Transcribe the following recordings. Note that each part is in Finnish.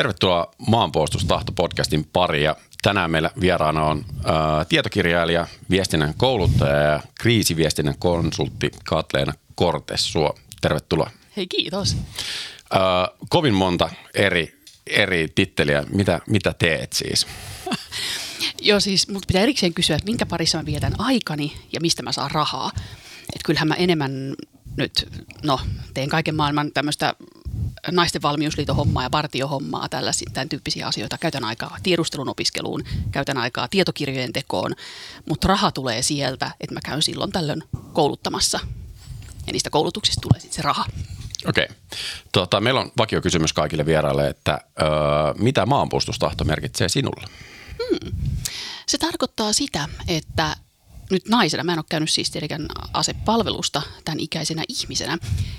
Tervetuloa Maanpuolustustahto-podcastin pariin. Ja tänään meillä vieraana on ää, tietokirjailija, viestinnän kouluttaja ja kriisiviestinnän konsultti Katleena Kortessuo. Tervetuloa. Hei, kiitos. Ää, kovin monta eri, eri titteliä. Mitä, mitä teet siis? Joo, siis mut pitää erikseen kysyä, että minkä parissa mä vietän aikani ja mistä mä saan rahaa. Että kyllähän mä enemmän nyt, no, teen kaiken maailman tämmöistä naisten valmiusliiton hommaa ja partiohommaa, tällaisia, tämän tyyppisiä asioita. Käytän aikaa tiedustelun opiskeluun, käytän aikaa tietokirjojen tekoon, mutta raha tulee sieltä, että mä käyn silloin tällöin kouluttamassa. Ja niistä koulutuksista tulee sitten se raha. Okei. Okay. Tota, meillä on vakiokysymys kaikille vieraille, että öö, mitä maanpuolustustahto merkitsee sinulle? Hmm. Se tarkoittaa sitä, että nyt naisena, mä en ole käynyt siis tietenkään asepalvelusta tämän ikäisenä ihmisenä,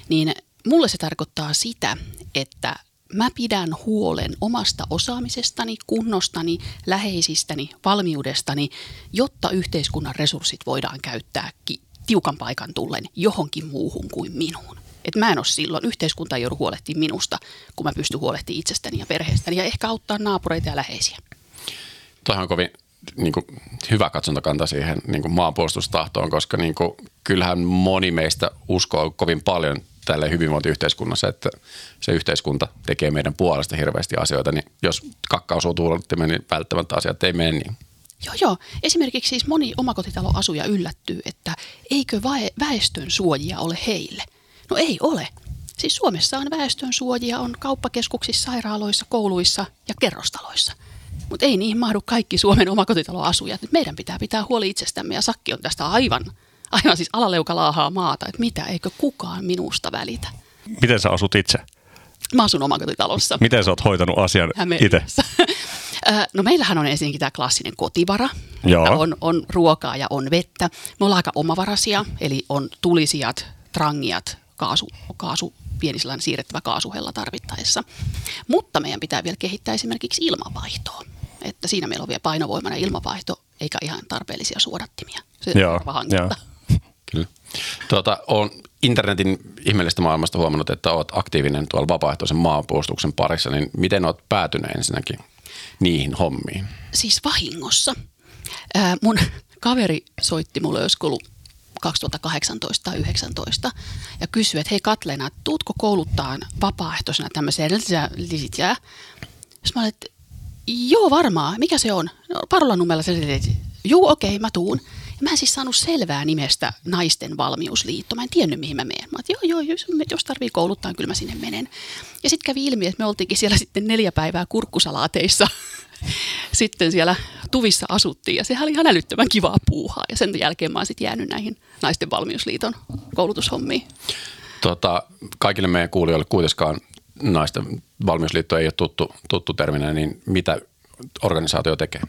niin mulle se tarkoittaa sitä, että mä pidän huolen omasta osaamisestani, kunnostani, läheisistäni, valmiudestani, jotta yhteiskunnan resurssit voidaan käyttää tiukan paikan tullen johonkin muuhun kuin minuun. Et mä en ole silloin, yhteiskunta ei joudu huolehtimaan minusta, kun mä pystyn huolehtimaan itsestäni ja perheestäni ja ehkä auttaa naapureita ja läheisiä. Tuohan on kovin niin kuin, hyvä katsontakanta siihen niin kuin maanpuolustustahtoon, koska niin kuin, kyllähän moni meistä uskoo kovin paljon tälle hyvinvointiyhteiskunnassa, että se yhteiskunta tekee meidän puolesta hirveästi asioita, niin jos kakka osuu tuulottimeen, niin välttämättä asiat ei mene niin. Joo, joo. Esimerkiksi siis moni omakotitaloasuja yllättyy, että eikö väestön suojia ole heille. No ei ole. Siis Suomessa on väestön suojia on kauppakeskuksissa, sairaaloissa, kouluissa ja kerrostaloissa. Mutta ei niihin mahdu kaikki Suomen omakotitaloasujat. Nyt meidän pitää pitää huoli itsestämme ja Sakki on tästä aivan aivan siis alaleukalaahaa maata, että mitä, eikö kukaan minusta välitä. Miten sä asut itse? Mä asun omakotitalossa. Miten sä oot hoitanut asian itse? no meillähän on ensinnäkin tämä klassinen kotivara. Joo. On, on ruokaa ja on vettä. Me ollaan aika omavaraisia, eli on tulisijat, trangiat, kaasu, kaasu pieni sellainen siirrettävä kaasuhella tarvittaessa. Mutta meidän pitää vielä kehittää esimerkiksi ilmanvaihtoa. Että siinä meillä on vielä painovoimainen ilmanvaihto, eikä ihan tarpeellisia suodattimia. Se Joo, on Kyllä. Tuota, olen internetin ihmeellisestä maailmasta huomannut, että olet aktiivinen tuolla vapaaehtoisen maanpuolustuksen parissa, niin miten olet päätynyt ensinnäkin niihin hommiin? Siis vahingossa. Ää, mun kaveri soitti mulle joskus ollut 2018 tai 2019 ja kysyi, että hei Katleena, tuutko kouluttaa vapaaehtoisena tämmöiseen lisitjää? Sitten mä olin, että joo varmaan, mikä se on? No, Parolan numella se, joo okei, okay, mä tuun. Mä en siis saanut selvää nimestä Naisten valmiusliitto. Mä en tiennyt, mihin mä menen. Mä että joo, joo, jos, jos tarvii kouluttaa, niin kyllä mä sinne menen. Ja sitten kävi ilmi, että me oltiinkin siellä sitten neljä päivää kurkkusalaateissa. sitten siellä tuvissa asuttiin ja sehän oli ihan älyttömän kivaa puuhaa. Ja sen jälkeen mä oon sitten jäänyt näihin Naisten valmiusliiton koulutushommiin. Tota, kaikille meidän kuulijoille kuitenkaan naisten valmiusliitto ei ole tuttu, tuttu terminä, niin mitä organisaatio tekee?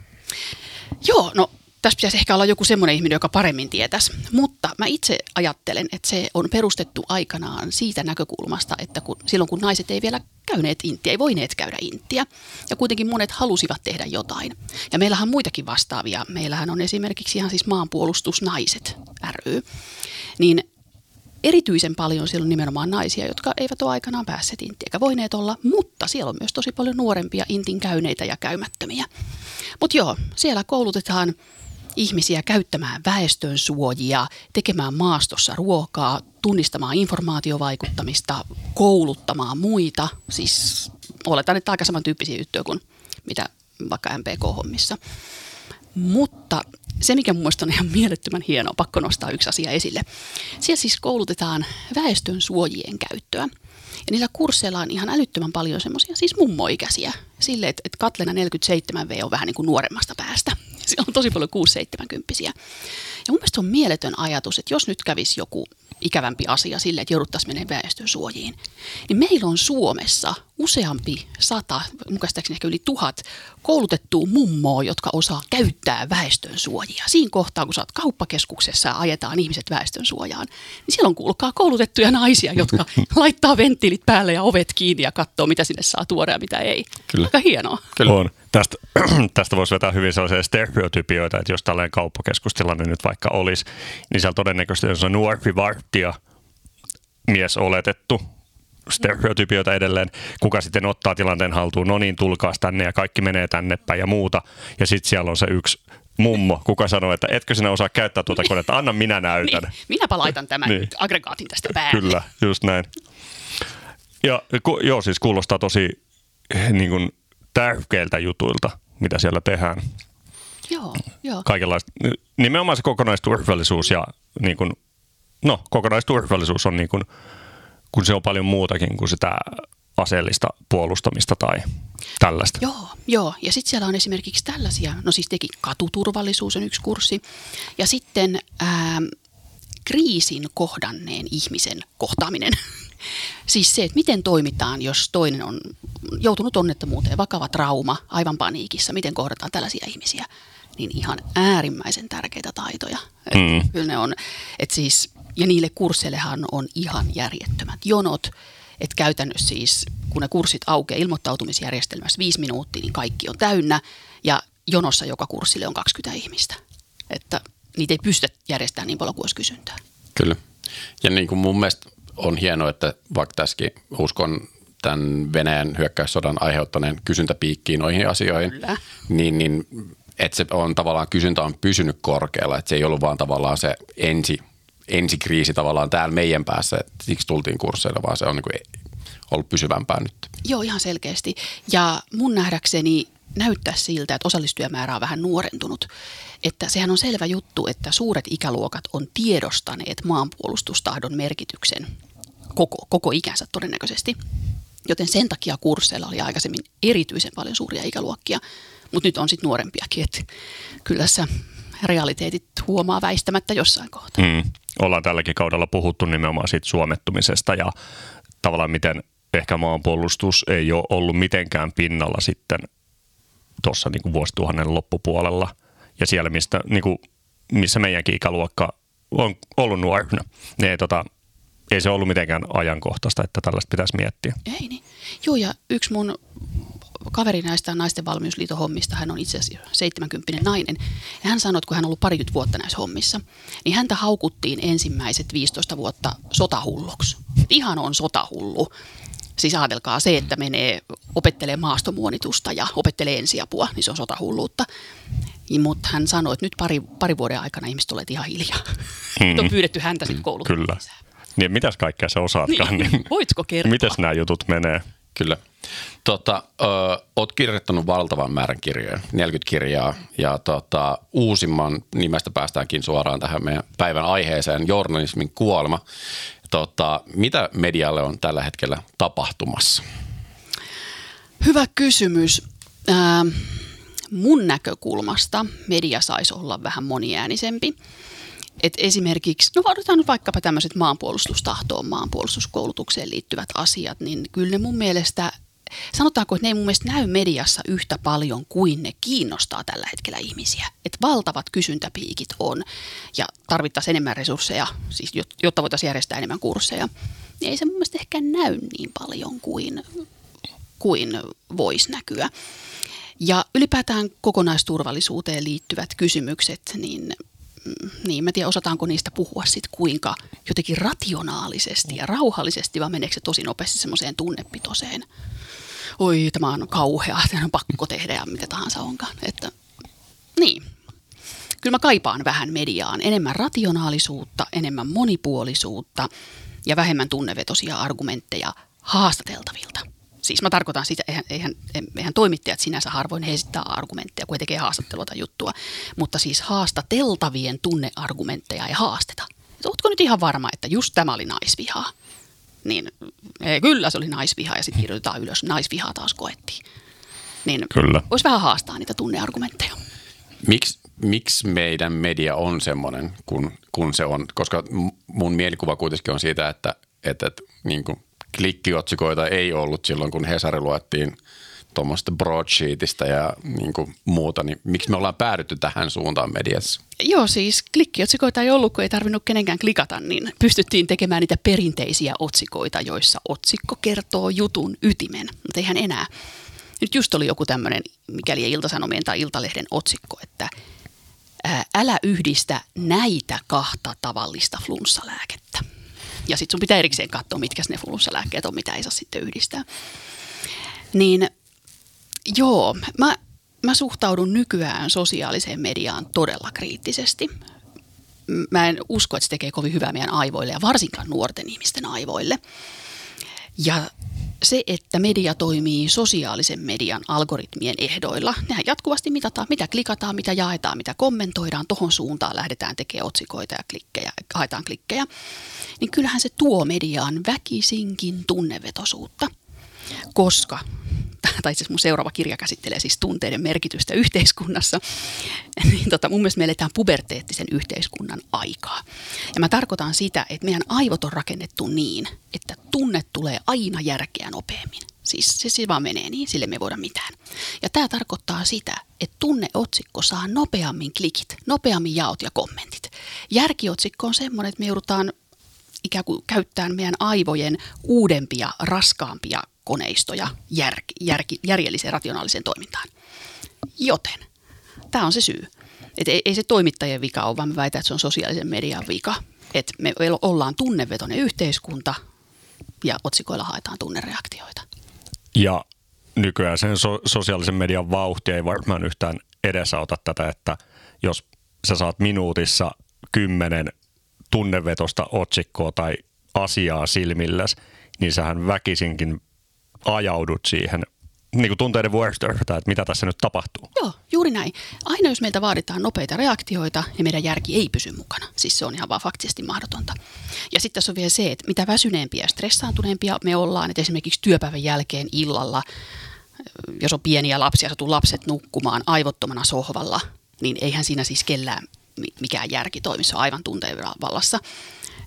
Joo, no tässä pitäisi ehkä olla joku semmoinen ihminen, joka paremmin tietäisi. Mutta mä itse ajattelen, että se on perustettu aikanaan siitä näkökulmasta, että kun, silloin kun naiset ei vielä käyneet intiä, ei voineet käydä intiä. Ja kuitenkin monet halusivat tehdä jotain. Ja meillähän on muitakin vastaavia. Meillähän on esimerkiksi ihan siis maanpuolustusnaiset ry. Niin erityisen paljon siellä on nimenomaan naisia, jotka eivät ole aikanaan päässeet intiin eikä voineet olla, mutta siellä on myös tosi paljon nuorempia intin käyneitä ja käymättömiä. Mutta joo, siellä koulutetaan ihmisiä käyttämään väestön suojia, tekemään maastossa ruokaa, tunnistamaan informaatiovaikuttamista, kouluttamaan muita. Siis oletan, että aika samantyyppisiä juttuja kuin mitä vaikka MPK-hommissa. Mutta se, mikä mun on ihan mielettömän hienoa, pakko nostaa yksi asia esille. Siellä siis koulutetaan väestön suojien käyttöä. Ja niillä kursseilla on ihan älyttömän paljon semmoisia siis mummoikäisiä. Sille, että, että Katlena 47V on vähän niin kuin nuoremmasta päästä. Siellä on tosi paljon 6-70 Ja mun mielestä on mieletön ajatus, että jos nyt kävisi joku ikävämpi asia sille, että jouduttaisiin menemään väestön suojiin, niin meillä on Suomessa useampi sata, mukaistaakseni ehkä yli tuhat koulutettua mummoa, jotka osaa käyttää väestön suojia. Siinä kohtaa, kun sä oot kauppakeskuksessa ja ajetaan ihmiset väestön suojaan, niin siellä on kuulkaa koulutettuja naisia, jotka laittaa venttiilit päälle ja ovet kiinni ja katsoo, mitä sinne saa tuoda ja mitä ei. Kyllä. Aika hienoa. Kyllä. On. Tästä, tästä voisi vetää hyvin sellaisia stereotypioita, että jos tällainen kauppakeskustilanne nyt vaikka olisi, niin siellä todennäköisesti on se nuorpi vartija, mies oletettu, stereotypioita edelleen, kuka sitten ottaa tilanteen haltuun, no niin, tulkaas tänne ja kaikki menee tänne päin ja muuta. Ja sitten siellä on se yksi mummo, kuka sanoo, että etkö sinä osaa käyttää tuota konetta, anna minä näytän. Niin, minäpä laitan tämän niin. aggregaatin tästä päälle. Kyllä, just näin. Ja ku, joo, siis kuulostaa tosi niin kuin, tärkeiltä jutuilta, mitä siellä tehdään. Joo, joo. Kaikenlaista. Nimenomaan se kokonaisturvallisuus ja niin kuin, no, kokonaisturvallisuus on niin kuin, kun se on paljon muutakin kuin sitä aseellista puolustamista tai tällaista. Joo, joo. ja sitten siellä on esimerkiksi tällaisia, no siis teki katuturvallisuus on yksi kurssi, ja sitten ää, kriisin kohdanneen ihmisen kohtaaminen. siis se, että miten toimitaan, jos toinen on joutunut onnettomuuteen, vakava trauma, aivan paniikissa, miten kohdataan tällaisia ihmisiä, niin ihan äärimmäisen tärkeitä taitoja. Mm. Kyllä ne on, että siis, ja niille kursseillehan on ihan järjettömät jonot, että käytännössä siis, kun ne kurssit aukeaa ilmoittautumisjärjestelmässä viisi minuuttia, niin kaikki on täynnä ja jonossa joka kurssille on 20 ihmistä. Että niitä ei pystytä järjestämään niin paljon kuin olisi kysyntää. Kyllä. Ja niin kuin mun mielestä on hienoa, että vaikka tässäkin uskon tämän Venäjän hyökkäyssodan aiheuttaneen kysyntäpiikkiin noihin asioihin, Kyllä. niin, niin että se on tavallaan kysyntä on pysynyt korkealla, että se ei ollut vaan tavallaan se ensi ensikriisi tavallaan täällä meidän päässä, että siksi tultiin kursseille, vaan se on niin kuin ollut pysyvämpää nyt. Joo, ihan selkeästi. Ja mun nähdäkseni näyttää siltä, että osallistujamäärä on vähän nuorentunut. Että sehän on selvä juttu, että suuret ikäluokat on tiedostaneet maanpuolustustahdon merkityksen koko, koko ikänsä todennäköisesti. Joten sen takia kursseilla oli aikaisemmin erityisen paljon suuria ikäluokkia, mutta nyt on sitten nuorempiakin. Että kyllä se realiteetit huomaa väistämättä jossain kohtaa. Mm ollaan tälläkin kaudella puhuttu nimenomaan siitä suomettumisesta ja tavallaan miten ehkä maanpuolustus ei ole ollut mitenkään pinnalla sitten tuossa niin vuosituhannen loppupuolella ja siellä, mistä, niin kuin, missä meidänkin ikäluokka on ollut nuorina. Niin, tota, ei se ollut mitenkään ajankohtaista, että tällaista pitäisi miettiä. Ei niin. Joo, ja yksi mun kaveri näistä naisten valmiusliiton hommista, hän on itse asiassa 70 nainen. Ja hän sanoi, että kun hän on ollut parikymmentä vuotta näissä hommissa, niin häntä haukuttiin ensimmäiset 15 vuotta sotahulluksi. Ihan on sotahullu. Siis ajatelkaa se, että menee, opettelee maastomuonitusta ja opettelee ensiapua, niin se on sotahulluutta. Niin, mutta hän sanoi, että nyt pari, pari vuoden aikana ihmiset olet ihan hiljaa. Mm. on pyydetty häntä sitten koulutukseen. Kyllä. Niin, mitäs kaikkea sä osaatkaan? Niin, niin. Voitko kertoa? Mitäs nämä jutut menee? Kyllä. Tota, ö, oot kirjoittanut valtavan määrän kirjoja, 40 kirjaa, ja tota, uusimman nimestä päästäänkin suoraan tähän meidän päivän aiheeseen, journalismin kuolema. Tota, mitä medialle on tällä hetkellä tapahtumassa? Hyvä kysymys. Ää, mun näkökulmasta media saisi olla vähän moniäänisempi. Et esimerkiksi, no otetaan nyt vaikkapa tämmöiset maanpuolustustahtoon, maanpuolustuskoulutukseen liittyvät asiat, niin kyllä ne mun mielestä sanotaanko, että ne ei mun mielestä näy mediassa yhtä paljon kuin ne kiinnostaa tällä hetkellä ihmisiä. Että valtavat kysyntäpiikit on ja tarvittaisiin enemmän resursseja, siis jotta voitaisiin järjestää enemmän kursseja. Niin ei se mun mielestä ehkä näy niin paljon kuin, kuin voisi näkyä. Ja ylipäätään kokonaisturvallisuuteen liittyvät kysymykset, niin Mm, niin, mä tiedän osataanko niistä puhua sitten kuinka jotenkin rationaalisesti ja rauhallisesti, vai meneekö se tosi nopeasti semmoiseen tunnepitoseen. Oi, tämä on kauhea, tämä on pakko tehdä ja mitä tahansa onkaan. Että, niin, kyllä mä kaipaan vähän mediaan, enemmän rationaalisuutta, enemmän monipuolisuutta ja vähemmän tunnevetosia argumentteja haastateltavilta. Siis mä tarkoitan sitä, eihän, eihän, eihän toimittajat sinänsä harvoin esittää argumentteja, kun he tekee haastattelua tai juttua, mutta siis haastateltavien tunneargumentteja ei haasteta. Et ootko nyt ihan varma, että just tämä oli naisvihaa? Niin ei, kyllä se oli naisvihaa ja sitten kirjoitetaan ylös, naisvihaa taas koettiin. Niin kyllä. voisi vähän haastaa niitä tunneargumentteja. Miksi miksi meidän media on semmoinen, kun, kun se on? Koska mun mielikuva kuitenkin on siitä, että, että, että niin kuin klikkiotsikoita ei ollut silloin, kun Hesari luettiin tuommoista broadsheetista ja niin kuin muuta, niin miksi me ollaan päädytty tähän suuntaan mediassa? Joo, siis klikkiotsikoita ei ollut, kun ei tarvinnut kenenkään klikata, niin pystyttiin tekemään niitä perinteisiä otsikoita, joissa otsikko kertoo jutun ytimen, mutta eihän enää. Nyt just oli joku tämmöinen, mikäli Iltasanomien tai Iltalehden otsikko, että älä yhdistä näitä kahta tavallista flunssalääkettä. Ja sitten sun pitää erikseen katsoa, mitkä ne flunssalääkkeet on, mitä ei saa sitten yhdistää. Niin joo, mä, mä suhtaudun nykyään sosiaaliseen mediaan todella kriittisesti. Mä en usko, että se tekee kovin hyvää meidän aivoille ja varsinkaan nuorten ihmisten aivoille. Ja se, että media toimii sosiaalisen median algoritmien ehdoilla, nehän jatkuvasti mitataan, mitä klikataan, mitä jaetaan, mitä kommentoidaan, tohon suuntaan lähdetään tekemään otsikoita ja klikkejä, haetaan klikkejä, niin kyllähän se tuo mediaan väkisinkin tunnevetosuutta, koska tai itse mun seuraava kirja käsittelee siis tunteiden merkitystä yhteiskunnassa, niin tota, mun mielestä me eletään puberteettisen yhteiskunnan aikaa. Ja mä tarkoitan sitä, että meidän aivot on rakennettu niin, että tunne tulee aina järkeä nopeammin. Siis se, se vaan menee niin, sille me ei voida mitään. Ja tämä tarkoittaa sitä, että tunneotsikko saa nopeammin klikit, nopeammin jaot ja kommentit. Järkiotsikko on semmoinen, että me joudutaan ikään kuin käyttämään meidän aivojen uudempia, raskaampia koneistoja jär, jär, järjelliseen rationaaliseen toimintaan. Joten tämä on se syy. Et ei, ei se toimittajien vika ole, vaan mä väitän, että se on sosiaalisen median vika. Et me ollaan tunnevetoinen yhteiskunta ja otsikoilla haetaan tunnereaktioita. Ja nykyään sen so- sosiaalisen median vauhti ei varmaan yhtään edesauta tätä, että jos sä saat minuutissa kymmenen tunnevetosta otsikkoa tai asiaa silmilläs, niin sähän väkisinkin ajaudut siihen niin kuin tunteiden vuoristosta, että mitä tässä nyt tapahtuu. Joo, juuri näin. Aina jos meiltä vaaditaan nopeita reaktioita, niin meidän järki ei pysy mukana. Siis se on ihan vaan faktisesti mahdotonta. Ja sitten tässä on vielä se, että mitä väsyneempiä ja stressaantuneempia me ollaan, että esimerkiksi työpäivän jälkeen illalla, jos on pieniä lapsia, satuu lapset nukkumaan aivottomana sohvalla, niin eihän siinä siis kellään mikään järki toimi, se on aivan tunteen vallassa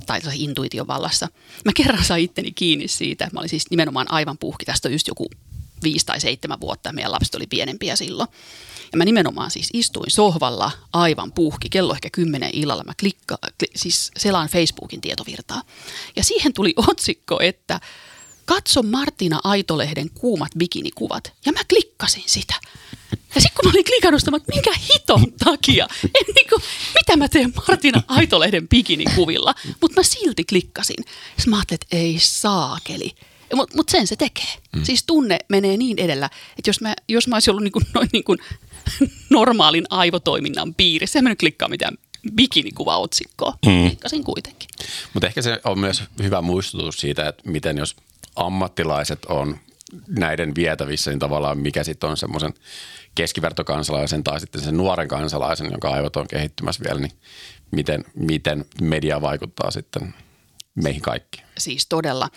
tai intuition vallassa. Mä kerran sain itteni kiinni siitä, mä olin siis nimenomaan aivan puhki, tästä on just joku viisi tai seitsemän vuotta, meidän lapset oli pienempiä silloin. Ja mä nimenomaan siis istuin sohvalla aivan puhki, kello ehkä kymmenen illalla, mä klikka, kli, siis selaan Facebookin tietovirtaa. Ja siihen tuli otsikko, että katso Martina Aitolehden kuumat bikinikuvat. Ja mä klikkasin sitä. Ja sitten kun mä olin klikannut sitä, että minkä hiton takia, en niin kuin, mitä mä teen Martina Aitolehden bikinikuvilla, mutta mä silti klikkasin. Sitten mä ajattelin, että ei saakeli. Mutta mut sen se tekee. Mm. Siis tunne menee niin edellä, että jos mä, jos mä olisin ollut niin kuin, noin niin kuin normaalin aivotoiminnan piirissä, en mä nyt klikkaa mitään bikinikuva-otsikkoa. Mm. Klikkasin kuitenkin. Mutta ehkä se on myös hyvä muistutus siitä, että miten jos ammattilaiset on näiden vietävissä, niin tavallaan mikä sitten on semmoisen keskivertokansalaisen tai sitten sen nuoren kansalaisen, jonka aivot on kehittymässä vielä, niin miten, miten media vaikuttaa sitten meihin kaikkiin. Siis todella.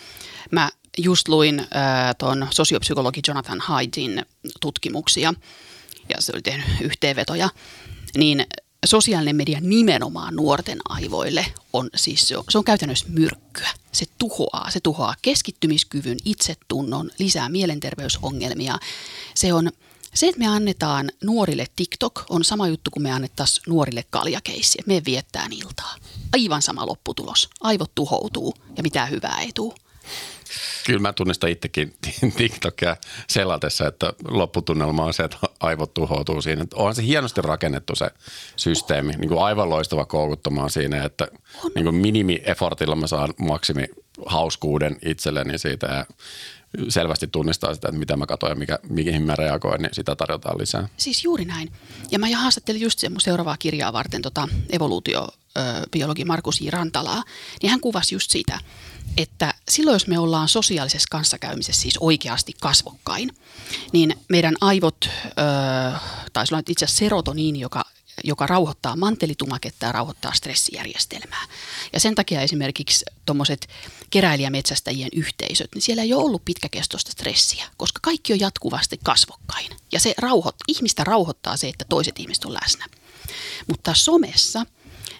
Mä just luin äh, tuon sosiopsykologi Jonathan Haidin tutkimuksia ja se oli tehnyt yhteenvetoja, niin sosiaalinen media nimenomaan nuorten aivoille on siis se on, se on käytännössä myrkkyä. Se tuhoaa, se tuhoaa keskittymiskyvyn, itsetunnon, lisää mielenterveysongelmia. Se on se, että me annetaan nuorille TikTok, on sama juttu kuin me annettaisiin nuorille kaljakeissi. Me viettää iltaa. Aivan sama lopputulos. Aivot tuhoutuu ja mitään hyvää ei tule. Kyllä mä tunnistan itsekin TikTokia selatessa, että lopputunnelma on se, että aivot tuhoutuu siinä. Onhan se hienosti rakennettu se systeemi, niin kuin aivan loistava koukuttamaan siinä, että niin kuin minimi-effortilla mä saan maksimi hauskuuden itselleni siitä ja selvästi tunnistaa sitä, että mitä mä katsoin ja mikä, mihin mä reagoin, niin sitä tarjotaan lisää. Siis juuri näin. Ja mä haastattelin just mun seuraavaa kirjaa varten tota evoluutiobiologi Markus J. Rantalaa, niin hän kuvasi just sitä, että silloin jos me ollaan sosiaalisessa kanssakäymisessä siis oikeasti kasvokkain, niin meidän aivot, tai sulla on itse asiassa serotoniini, joka joka rauhoittaa mantelitumaketta ja rauhoittaa stressijärjestelmää. Ja sen takia esimerkiksi tuommoiset keräilijämetsästäjien yhteisöt, niin siellä ei ole ollut pitkäkestoista stressiä, koska kaikki on jatkuvasti kasvokkain. Ja se rauhoit, ihmistä rauhoittaa se, että toiset ihmiset on läsnä. Mutta somessa,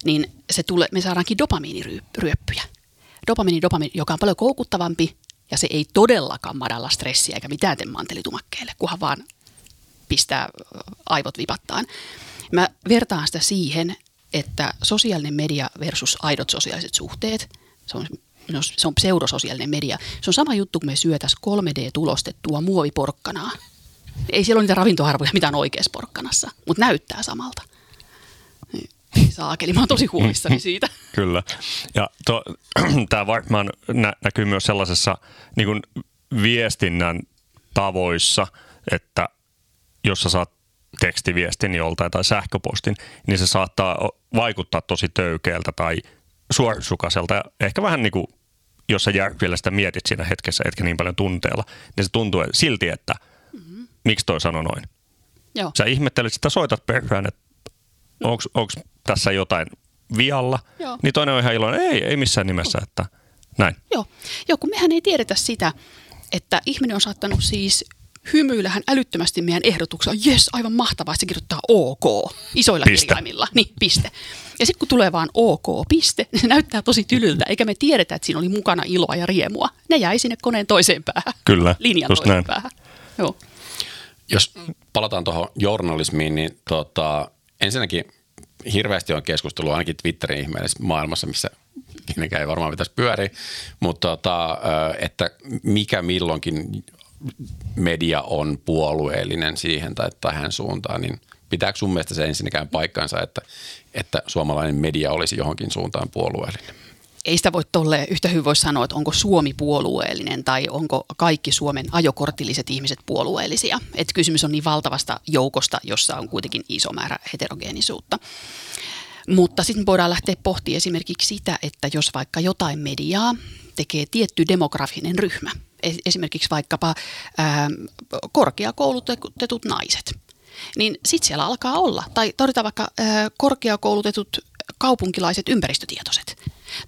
niin se tulee, me saadaankin dopamiiniryöppyjä. Dopamiini, dopamiini, joka on paljon koukuttavampi ja se ei todellakaan madalla stressiä eikä mitään tee mantelitumakkeelle, kunhan vaan pistää aivot vipattaan. Mä vertaan sitä siihen, että sosiaalinen media versus aidot sosiaaliset suhteet, se on, no, se on pseudososiaalinen media. Se on sama juttu, kun me syötäisiin 3D-tulostettua muoviporkkanaa. Ei siellä ole niitä ravintoarvoja, mitä on oikeassa porkkanassa, mutta näyttää samalta. Ei saakeli, mä oon tosi huolissani siitä. Kyllä. Ja tämä varmaan nä- näkyy myös sellaisessa niin kuin viestinnän tavoissa, että jos sä saat tekstiviestin joltain tai sähköpostin, niin se saattaa vaikuttaa tosi töykeältä tai suorsukaiselta ja ehkä vähän niin kuin jos sä vielä sitä mietit siinä hetkessä, etkä niin paljon tunteella, niin se tuntuu silti, että mm-hmm. miksi toi sanoi noin. Joo. Sä ihmettelet sitä, soitat perään, että onko tässä jotain vialla, Joo. niin toinen on ihan iloinen, ei, ei missään nimessä, että näin. Joo. Joo, kun mehän ei tiedetä sitä, että ihminen on saattanut siis hymyillä hän älyttömästi meidän ehdotuksella. Jes, aivan mahtavaa. Se kirjoittaa OK isoilla piste. kirjaimilla. Niin, piste. Ja sitten kun tulee vaan OK, piste, niin se näyttää tosi tylyltä, eikä me tiedetä, että siinä oli mukana iloa ja riemua. Ne jäi sinne koneen toiseen päähän. Kyllä, Linjan toiseen näin. päähän. Joo. Jos palataan tuohon journalismiin, niin tota, ensinnäkin hirveästi on keskustelua ainakin Twitterin ihmeellisessä maailmassa, missä kenenkään ei varmaan pitäisi pyöriä, mutta tota, että mikä milloinkin media on puolueellinen siihen tai tähän suuntaan, niin pitääkö sun mielestä se ensinnäkään paikkansa, että, että suomalainen media olisi johonkin suuntaan puolueellinen? Ei sitä voi tolle yhtä hyvin voi sanoa, että onko Suomi puolueellinen tai onko kaikki Suomen ajokortilliset ihmiset puolueellisia. Että kysymys on niin valtavasta joukosta, jossa on kuitenkin iso määrä heterogeenisuutta. Mutta sitten voidaan lähteä pohtimaan esimerkiksi sitä, että jos vaikka jotain mediaa tekee tietty demografinen ryhmä, esimerkiksi vaikkapa ää, korkeakoulutetut naiset, niin sitten siellä alkaa olla, tai todetaan vaikka ää, korkeakoulutetut kaupunkilaiset ympäristötietoiset.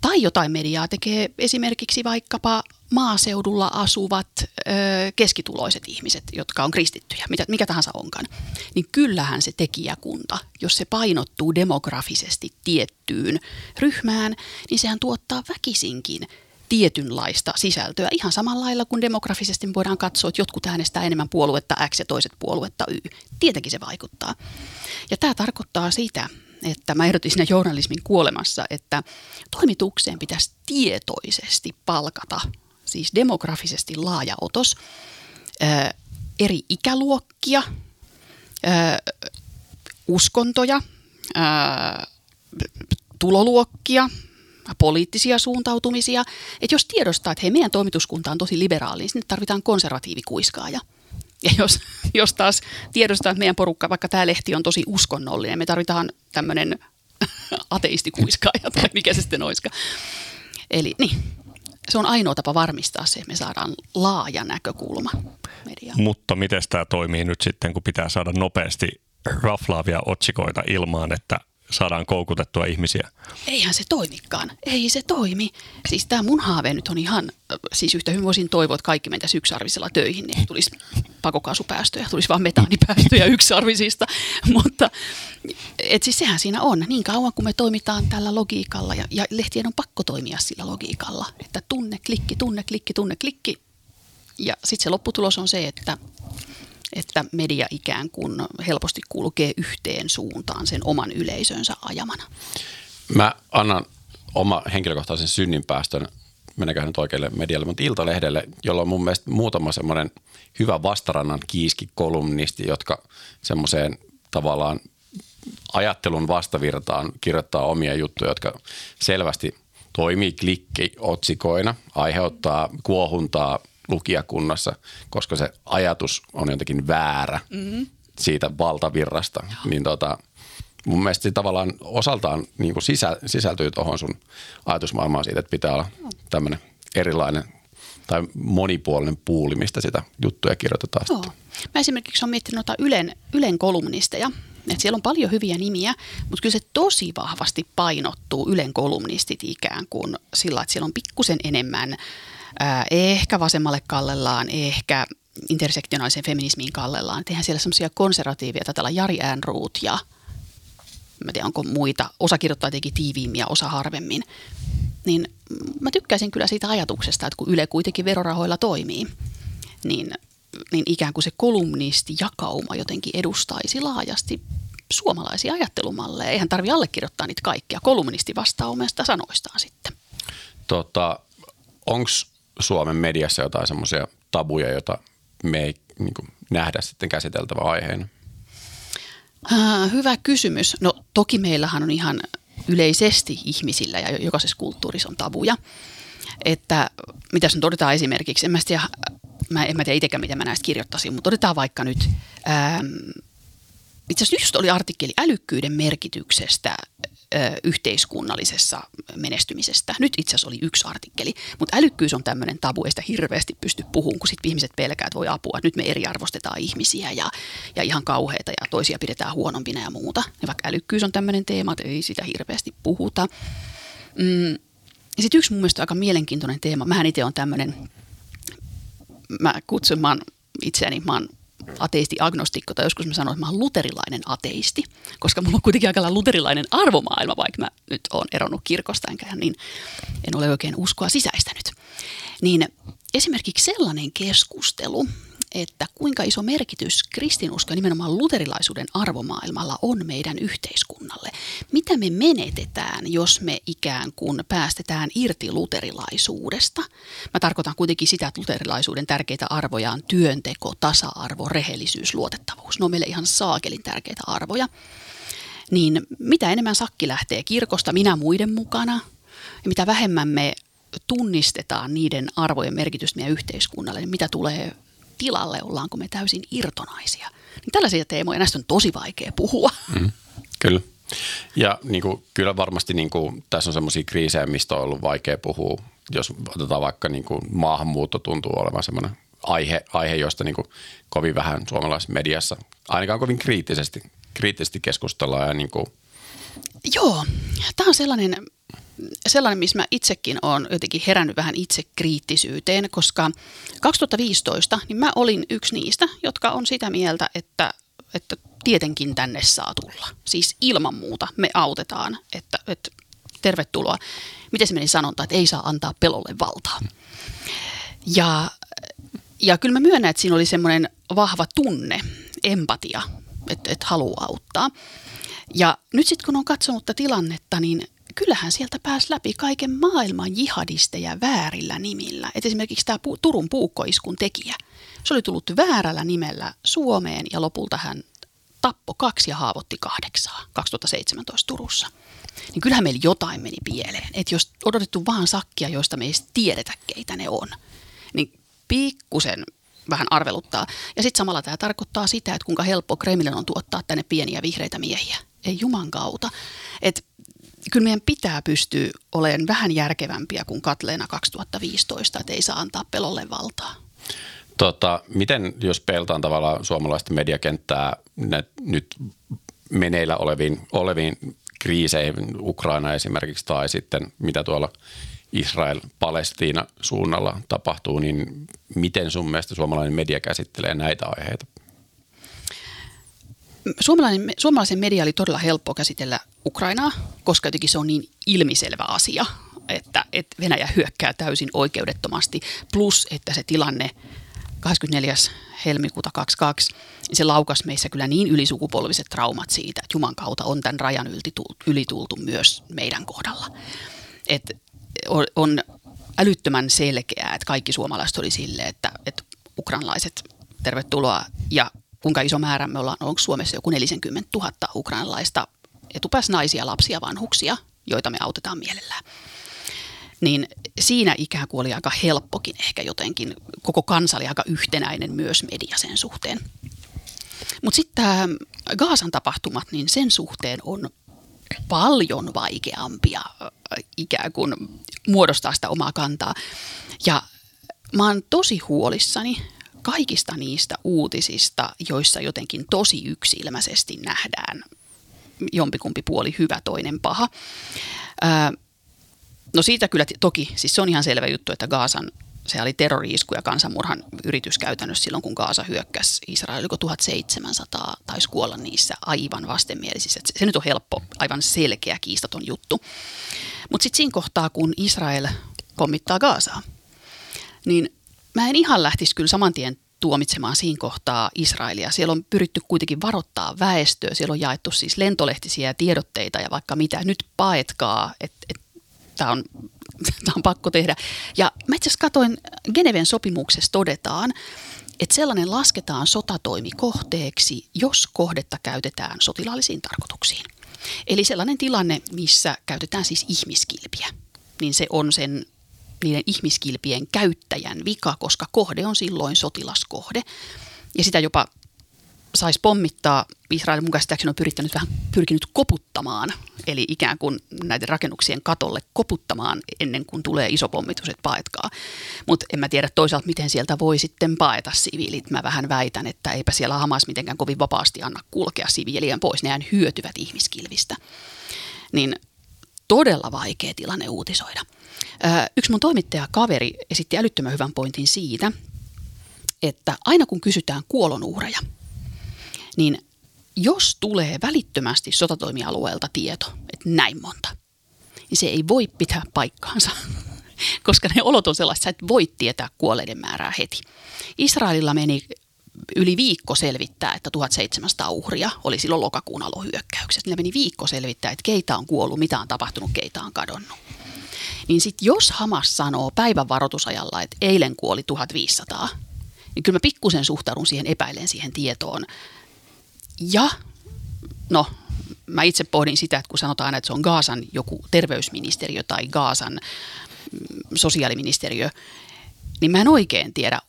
Tai jotain mediaa tekee esimerkiksi vaikkapa maaseudulla asuvat ö, keskituloiset ihmiset, jotka on kristittyjä, mitä, mikä tahansa onkaan. Niin kyllähän se tekijäkunta, jos se painottuu demografisesti tiettyyn ryhmään, niin sehän tuottaa väkisinkin tietynlaista sisältöä. Ihan samalla lailla kuin demografisesti voidaan katsoa, että jotkut äänestää enemmän puoluetta X ja toiset puoluetta Y. Tietenkin se vaikuttaa. Ja tämä tarkoittaa sitä, että mä ehdotin siinä journalismin kuolemassa, että toimitukseen pitäisi tietoisesti palkata, siis demografisesti laaja otos, eri ikäluokkia, uskontoja, ää, tuloluokkia, poliittisia suuntautumisia. Että jos tiedostaa, että hei, meidän toimituskunta on tosi liberaali, niin sinne tarvitaan konservatiivikuiskaaja. Ja jos, jos taas tiedostaa, että meidän porukka, vaikka tämä lehti on tosi uskonnollinen, me tarvitaan tämmöinen ateistikuiskaaja tai mikä se sitten olisikaan. Eli niin, se on ainoa tapa varmistaa se, että me saadaan laaja näkökulma mediaan. Mutta miten tämä toimii nyt sitten, kun pitää saada nopeasti raflaavia otsikoita ilmaan, että saadaan koukutettua ihmisiä. Eihän se toimikaan. Ei se toimi. Siis tämä mun haave nyt on ihan, siis yhtä hyvin voisin toivoa, että kaikki mentäisi yksiarvisella töihin, niin tulisi pakokaasupäästöjä, tulisi vaan metaanipäästöjä yksiarvisista. Mutta et siis sehän siinä on. Niin kauan kuin me toimitaan tällä logiikalla ja, ja lehtien on pakko toimia sillä logiikalla, että tunne, klikki, tunne, klikki, tunne, klikki. Ja sitten se lopputulos on se, että että media ikään kuin helposti kulkee yhteen suuntaan sen oman yleisönsä ajamana. Mä annan oma henkilökohtaisen synninpäästön, menekään nyt oikealle medialle, mutta Iltalehdelle, jolla on mun mielestä muutama semmoinen hyvä vastarannan kiiski-kolumnisti, jotka semmoiseen tavallaan ajattelun vastavirtaan kirjoittaa omia juttuja, jotka selvästi toimii klikkiotsikoina, aiheuttaa kuohuntaa lukijakunnassa, koska se ajatus on jotenkin väärä mm-hmm. siitä valtavirrasta. Joo. Niin tota, mun mielestä se tavallaan osaltaan niin kuin sisä, sisältyy tuohon sun ajatusmaailmaan siitä, että pitää olla tämmöinen erilainen tai monipuolinen puuli, mistä sitä juttuja kirjoitetaan. Joo. Mä esimerkiksi olen miettinyt noita Ylen, Ylen kolumnisteja. Et siellä on paljon hyviä nimiä, mutta kyllä se tosi vahvasti painottuu Ylen kolumnistit ikään kuin sillä, että siellä on pikkusen enemmän ehkä vasemmalle kallellaan, ehkä intersektionaalisen feminismiin kallellaan. Eihän siellä semmoisia konservatiivia, tällä Jari Äänruut ja mä tiedän, onko muita. Osa kirjoittaa jotenkin tiiviimmin ja osa harvemmin. Niin mä tykkäisin kyllä siitä ajatuksesta, että kun Yle kuitenkin verorahoilla toimii, niin, niin ikään kuin se kolumnisti jakauma jotenkin edustaisi laajasti suomalaisia ajattelumalleja. Eihän tarvi allekirjoittaa niitä kaikkia. Kolumnisti vastaa omasta sanoistaan sitten. Tota, Onko Suomen mediassa jotain semmoisia tabuja, joita me ei niin kuin, nähdä sitten käsiteltävä aiheena? Hyvä kysymys. No toki meillähän on ihan yleisesti ihmisillä ja jokaisessa kulttuurissa on tabuja. Että mitä nyt otetaan esimerkiksi, en mä, tiedä, mä, en mä tiedä itsekään, miten mä näistä kirjoittaisin, mutta otetaan vaikka nyt, ähm, itse asiassa just oli artikkeli älykkyyden merkityksestä yhteiskunnallisessa menestymisestä. Nyt itse asiassa oli yksi artikkeli, mutta älykkyys on tämmöinen tabu, ei sitä hirveästi pysty puhumaan, kun sitten ihmiset pelkää, että voi apua, että nyt me eriarvostetaan ihmisiä ja, ja ihan kauheita ja toisia pidetään huonompina ja muuta. Ja vaikka älykkyys on tämmöinen teema, että ei sitä hirveästi puhuta. Mm. Ja sitten yksi mun mielestä aika mielenkiintoinen teema, mähän itse on tämmöinen, mä kutsun, mä oon itseäni, mä oon ateisti agnostikko, tai joskus mä sanoin, että mä oon luterilainen ateisti, koska mulla on kuitenkin aika luterilainen arvomaailma, vaikka mä nyt oon eronnut kirkosta, enkä niin en ole oikein uskoa sisäistänyt. Niin esimerkiksi sellainen keskustelu, että kuinka iso merkitys kristinusko nimenomaan luterilaisuuden arvomaailmalla on meidän yhteiskunnalle. Mitä me menetetään, jos me ikään kuin päästetään irti luterilaisuudesta? Mä tarkoitan kuitenkin sitä, että luterilaisuuden tärkeitä arvoja on työnteko, tasa-arvo, rehellisyys, luotettavuus. Ne on meille ihan saakelin tärkeitä arvoja. Niin mitä enemmän sakki lähtee kirkosta, minä muiden mukana, ja mitä vähemmän me tunnistetaan niiden arvojen merkitystä meidän yhteiskunnalle, niin mitä tulee tilalle, ollaanko me täysin irtonaisia. Niin tällaisia teemoja, näistä on tosi vaikea puhua. Mm, kyllä. Ja niin kuin, kyllä varmasti niin kuin, tässä on sellaisia kriisejä, mistä on ollut vaikea puhua. Jos otetaan vaikka niin kuin, maahanmuutto tuntuu olevan sellainen aihe, aihe josta niin kuin, kovin vähän suomalaisessa mediassa, ainakaan kovin kriittisesti, kriittisesti keskustellaan. Ja, niin kuin... Joo, tämä on sellainen sellainen, missä mä itsekin olen jotenkin herännyt vähän itse kriittisyyteen, koska 2015 niin mä olin yksi niistä, jotka on sitä mieltä, että, että tietenkin tänne saa tulla. Siis ilman muuta me autetaan, että, että tervetuloa. Miten se meni sanonta, että ei saa antaa pelolle valtaa. Ja, ja kyllä mä myönnän, että siinä oli semmoinen vahva tunne, empatia, että, että haluaa auttaa. Ja nyt sitten kun on katsonut tätä tilannetta, niin kyllähän sieltä pääsi läpi kaiken maailman jihadisteja väärillä nimillä. Et esimerkiksi tämä Turun puukkoiskun tekijä, se oli tullut väärällä nimellä Suomeen ja lopulta hän tappoi kaksi ja haavoitti kahdeksaa 2017 Turussa. Niin kyllähän meillä jotain meni pieleen. Että jos odotettu vaan sakkia, joista me ei tiedetä, keitä ne on, niin pikkusen vähän arveluttaa. Ja sitten samalla tämä tarkoittaa sitä, että kuinka helppo Kremlin on tuottaa tänne pieniä vihreitä miehiä. Ei juman kautta. Että kyllä meidän pitää pystyä olemaan vähän järkevämpiä kuin Katleena 2015, että ei saa antaa pelolle valtaa. Tota, miten, jos peltaan tavallaan suomalaista mediakenttää nyt meneillä oleviin, oleviin kriiseihin, Ukraina esimerkiksi, tai sitten mitä tuolla Israel-Palestiina suunnalla tapahtuu, niin miten sun mielestä suomalainen media käsittelee näitä aiheita? Suomalainen, suomalaisen media oli todella helppo käsitellä Ukrainaa, koska jotenkin se on niin ilmiselvä asia, että, että Venäjä hyökkää täysin oikeudettomasti, plus että se tilanne 24. helmikuuta 22, niin se laukas meissä kyllä niin ylisukupolviset traumat siitä, että Juman kautta on tämän rajan ylitultu myös meidän kohdalla. Et on älyttömän selkeää, että kaikki suomalaiset oli silleen, että, että ukrainalaiset tervetuloa ja kuinka iso määrä me ollaan, onko Suomessa joku 40 000 ukrainalaista etupääs naisia, lapsia, vanhuksia, joita me autetaan mielellään. Niin siinä ikään kuin oli aika helppokin ehkä jotenkin, koko kansa oli aika yhtenäinen myös media sen suhteen. Mutta sitten tämä Gaasan tapahtumat, niin sen suhteen on paljon vaikeampia ikään kuin muodostaa sitä omaa kantaa. Ja mä oon tosi huolissani kaikista niistä uutisista, joissa jotenkin tosi yksilmäisesti nähdään jompikumpi puoli hyvä, toinen paha. no siitä kyllä toki, siis se on ihan selvä juttu, että Gaasan se oli terrori-isku ja kansanmurhan yritys käytännössä silloin, kun Gaasa hyökkäsi Israel, oliko 1700 taisi kuolla niissä aivan vastenmielisissä. Se, se nyt on helppo, aivan selkeä, kiistaton juttu. Mutta sitten siinä kohtaa, kun Israel pommittaa Gaasaa, niin mä en ihan lähtisi kyllä saman tien tuomitsemaan siinä kohtaa Israelia. Siellä on pyritty kuitenkin varoittaa väestöä. Siellä on jaettu siis lentolehtisiä tiedotteita ja vaikka mitä. Nyt paetkaa, että et, tämä on, on pakko tehdä. Ja mä itse asiassa katsoin, Geneven sopimuksessa todetaan, että sellainen lasketaan sotatoimikohteeksi, jos kohdetta käytetään sotilaallisiin tarkoituksiin. Eli sellainen tilanne, missä käytetään siis ihmiskilpiä, niin se on sen niiden ihmiskilpien käyttäjän vika, koska kohde on silloin sotilaskohde. Ja sitä jopa saisi pommittaa. Israel mun käsittääkseni on pyrittänyt vähän pyrkinyt koputtamaan, eli ikään kuin näiden rakennuksien katolle koputtamaan ennen kuin tulee iso pommitus, että paetkaa. Mutta en mä tiedä toisaalta, miten sieltä voi sitten paeta siviilit. Mä vähän väitän, että eipä siellä Hamas mitenkään kovin vapaasti anna kulkea siviilien pois. Nehän hyötyvät ihmiskilvistä. Niin todella vaikea tilanne uutisoida. Yksi mun toimittaja kaveri esitti älyttömän hyvän pointin siitä, että aina kun kysytään kuolonuhreja – niin jos tulee välittömästi sotatoimialueelta tieto, että näin monta, niin se ei voi pitää paikkaansa, koska ne olot on sellaiset, että voi tietää kuolleiden määrää heti. Israelilla meni yli viikko selvittää, että 1700 uhria oli silloin lokakuun alohyökkäykset. Niillä meni viikko selvittää, että keitä on kuollut, mitä on tapahtunut, keitä on kadonnut. Niin sitten jos Hamas sanoo päivän varoitusajalla, että eilen kuoli 1500, niin kyllä mä pikkusen suhtaudun siihen epäilen siihen tietoon ja no, mä itse pohdin sitä, että kun sanotaan, että se on Gaasan joku terveysministeriö tai Gaasan mm, sosiaaliministeriö, niin mä en oikein tiedä,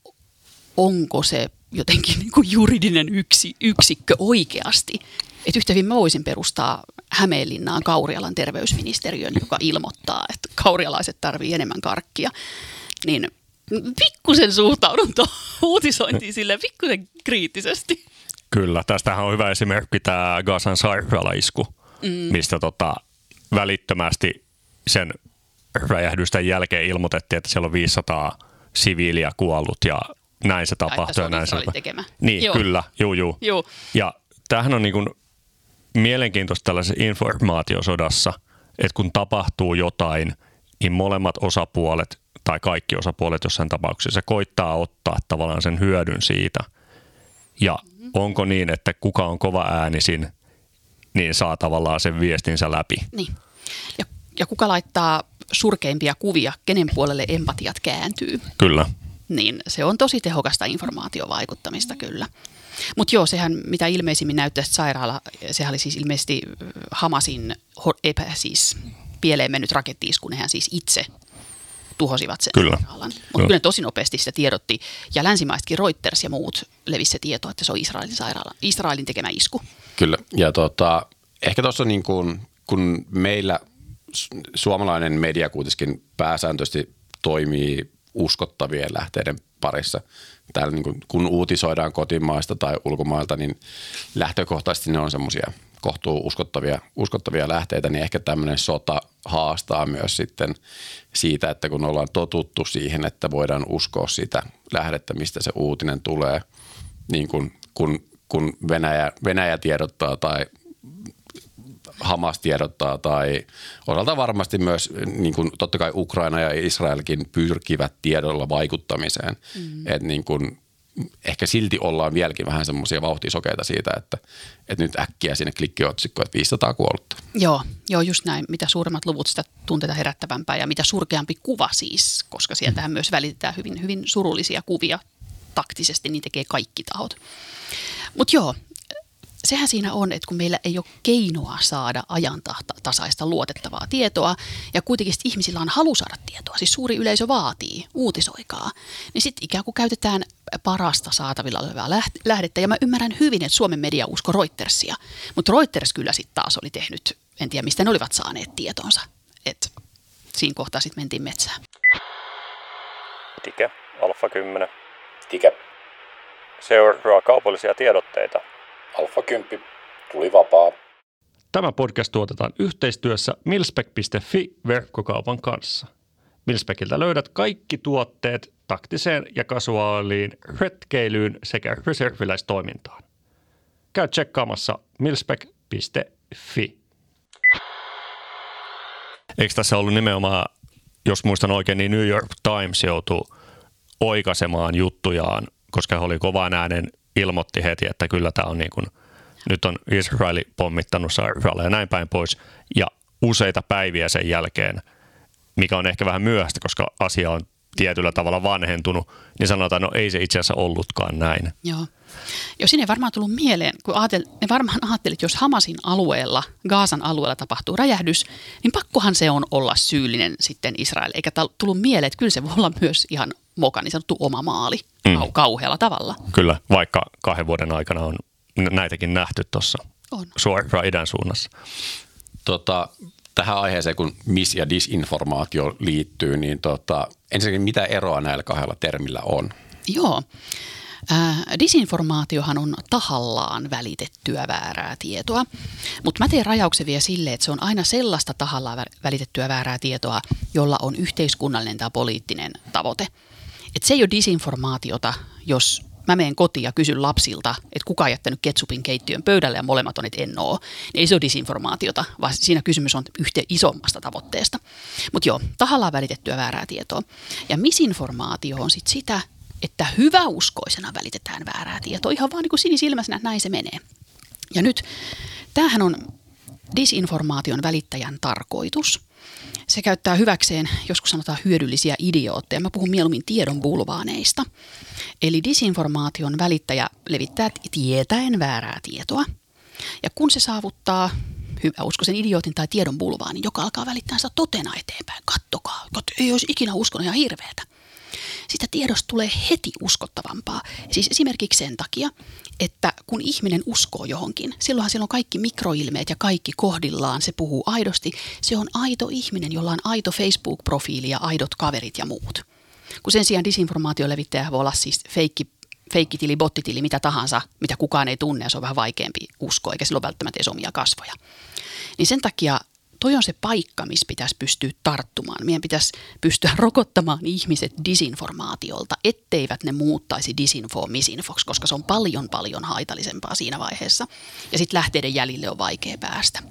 onko se jotenkin niin kuin juridinen yksi, yksikkö oikeasti. Että yhtä hyvin mä voisin perustaa Hämeenlinnaan Kaurialan terveysministeriön, joka ilmoittaa, että kaurialaiset tarvii enemmän karkkia. Niin pikkusen suhtaudun tuohon uutisointiin sille pikkusen kriittisesti. Kyllä, tästähän on hyvä esimerkki tämä Gazan sairaalaisku, mm. mistä tota, välittömästi sen räjähdysten jälkeen ilmoitettiin, että siellä on 500 siviiliä kuollut ja näin se tapahtui. Ja, näin se tekemä. Niin, Joo. kyllä, juu, juu. Joo. Ja tämähän on niin kuin mielenkiintoista tällaisessa informaatiosodassa, että kun tapahtuu jotain, niin molemmat osapuolet tai kaikki osapuolet jossain tapauksessa koittaa ottaa tavallaan sen hyödyn siitä. Ja onko niin, että kuka on kova äänisin, niin saa tavallaan sen viestinsä läpi. Niin. Ja, ja kuka laittaa surkeimpia kuvia, kenen puolelle empatiat kääntyy. Kyllä. Niin se on tosi tehokasta informaatiovaikuttamista kyllä. Mutta joo, sehän mitä ilmeisimmin näyttää, sairaala, sehän oli siis ilmeisesti Hamasin epä, siis pieleen mennyt rakettiisku, nehän siis itse tuhosivat sen kyllä. sairaalan. Mutta kyllä tosi nopeasti sitä tiedotti. Ja länsimaisetkin Reuters ja muut levisi se tieto, että se on Israelin sairaala, Israelin tekemä isku. Kyllä. Ja tota, ehkä tuossa niin kuin, kun meillä suomalainen media kuitenkin pääsääntöisesti toimii uskottavien lähteiden parissa. Täällä niin kuin, kun uutisoidaan kotimaista tai ulkomailta, niin lähtökohtaisesti ne on semmoisia kohtuu uskottavia, uskottavia lähteitä, niin ehkä tämmöinen sota haastaa myös sitten siitä, että kun ollaan totuttu siihen, että voidaan uskoa sitä lähdettä, mistä se uutinen tulee, niin kun, kun, kun Venäjä, Venäjä tiedottaa tai Hamas tiedottaa tai osalta varmasti myös, niin kuin totta kai Ukraina ja Israelkin pyrkivät tiedolla vaikuttamiseen. Mm. Että niin kuin ehkä silti ollaan vieläkin vähän semmoisia vauhtisokeita siitä, että, että nyt äkkiä sinne klikkiotsikko, että 500 kuollutta. Joo, joo, just näin. Mitä suuremmat luvut, sitä tunteita herättävämpää ja mitä surkeampi kuva siis, koska sieltähän mm. myös välitetään hyvin, hyvin surullisia kuvia taktisesti, niin tekee kaikki tahot. Mutta joo, sehän siinä on, että kun meillä ei ole keinoa saada ajantasaista luotettavaa tietoa ja kuitenkin ihmisillä on halu saada tietoa, siis suuri yleisö vaatii, uutisoikaa, niin sitten ikään kuin käytetään parasta saatavilla olevaa lähdettä. Ja mä ymmärrän hyvin, että Suomen media usko Reutersia, mutta Reuters kyllä sitten taas oli tehnyt, en tiedä mistä ne olivat saaneet tietonsa, että siinä kohtaa sitten mentiin metsään. Tike, Alfa 10. Tike. Seuraa kaupallisia tiedotteita – Alfa 10 tuli vapaa. Tämä podcast tuotetaan yhteistyössä milspec.fi verkkokaupan kanssa. Milspeciltä löydät kaikki tuotteet taktiseen ja kasuaaliin retkeilyyn sekä reserviläistoimintaan. Käy tsekkaamassa milspec.fi. Eikö tässä ollut nimenomaan, jos muistan oikein, niin New York Times joutui oikaisemaan juttujaan, koska he oli kovan äänen ilmoitti heti, että kyllä tämä on niin kuin, nyt on Israeli pommittanut sairaala ja näin päin pois. Ja useita päiviä sen jälkeen, mikä on ehkä vähän myöhäistä, koska asia on tietyllä tavalla vanhentunut, niin sanotaan, no ei se itse asiassa ollutkaan näin. Joo. Jo sinne ei varmaan tullut mieleen, kun ajattel, ne varmaan ajattelit, jos Hamasin alueella, Gaasan alueella tapahtuu räjähdys, niin pakkohan se on olla syyllinen sitten Israel. Eikä tullut mieleen, että kyllä se voi olla myös ihan moka, niin sanottu oma maali mm. kauhealla tavalla. Kyllä, vaikka kahden vuoden aikana on näitäkin nähty tuossa suoraan idän suunnassa. Tota, tähän aiheeseen, kun mis- ja disinformaatio liittyy, niin tota, ensinnäkin mitä eroa näillä kahdella termillä on? Joo. Äh, disinformaatiohan on tahallaan välitettyä väärää tietoa, mutta mä teen rajauksen vielä sille, että se on aina sellaista tahallaan välitettyä väärää tietoa, jolla on yhteiskunnallinen tai poliittinen tavoite. Et se ei ole disinformaatiota, jos mä menen kotiin ja kysyn lapsilta, että kuka on jättänyt ketsupin keittiön pöydälle ja molemmat on, että en oo. Niin ei se ole disinformaatiota, vaan siinä kysymys on yhteen isommasta tavoitteesta. Mutta joo, tahallaan välitettyä väärää tietoa. Ja misinformaatio on sitten sitä, että hyväuskoisena välitetään väärää tietoa. Ihan vaan niin kuin sinisilmäisenä, että näin se menee. Ja nyt tämähän on disinformaation välittäjän tarkoitus – se käyttää hyväkseen, joskus sanotaan hyödyllisiä idiootteja. Mä puhun mieluummin tiedon bulvaaneista. Eli disinformaation välittäjä levittää tietäen väärää tietoa. Ja kun se saavuttaa hyvä uskoisen idiootin tai tiedon bulvaanin, joka alkaa välittää sitä totena eteenpäin. Kattokaa, kat, ei olisi ikinä uskonut ihan hirveätä sitä tiedosta tulee heti uskottavampaa. Siis esimerkiksi sen takia, että kun ihminen uskoo johonkin, silloinhan siellä on kaikki mikroilmeet ja kaikki kohdillaan, se puhuu aidosti. Se on aito ihminen, jolla on aito Facebook-profiili ja aidot kaverit ja muut. Kun sen sijaan disinformaatiolevittäjä voi olla siis feikki feikkitili, bottitili, mitä tahansa, mitä kukaan ei tunne ja se on vähän vaikeampi uskoa, eikä sillä ole välttämättä edes omia kasvoja. Niin sen takia toi on se paikka, missä pitäisi pystyä tarttumaan. Meidän pitäisi pystyä rokottamaan ihmiset disinformaatiolta, etteivät ne muuttaisi disinfo misinfoksi, koska se on paljon paljon haitallisempaa siinä vaiheessa. Ja sitten lähteiden jäljille on vaikea päästä.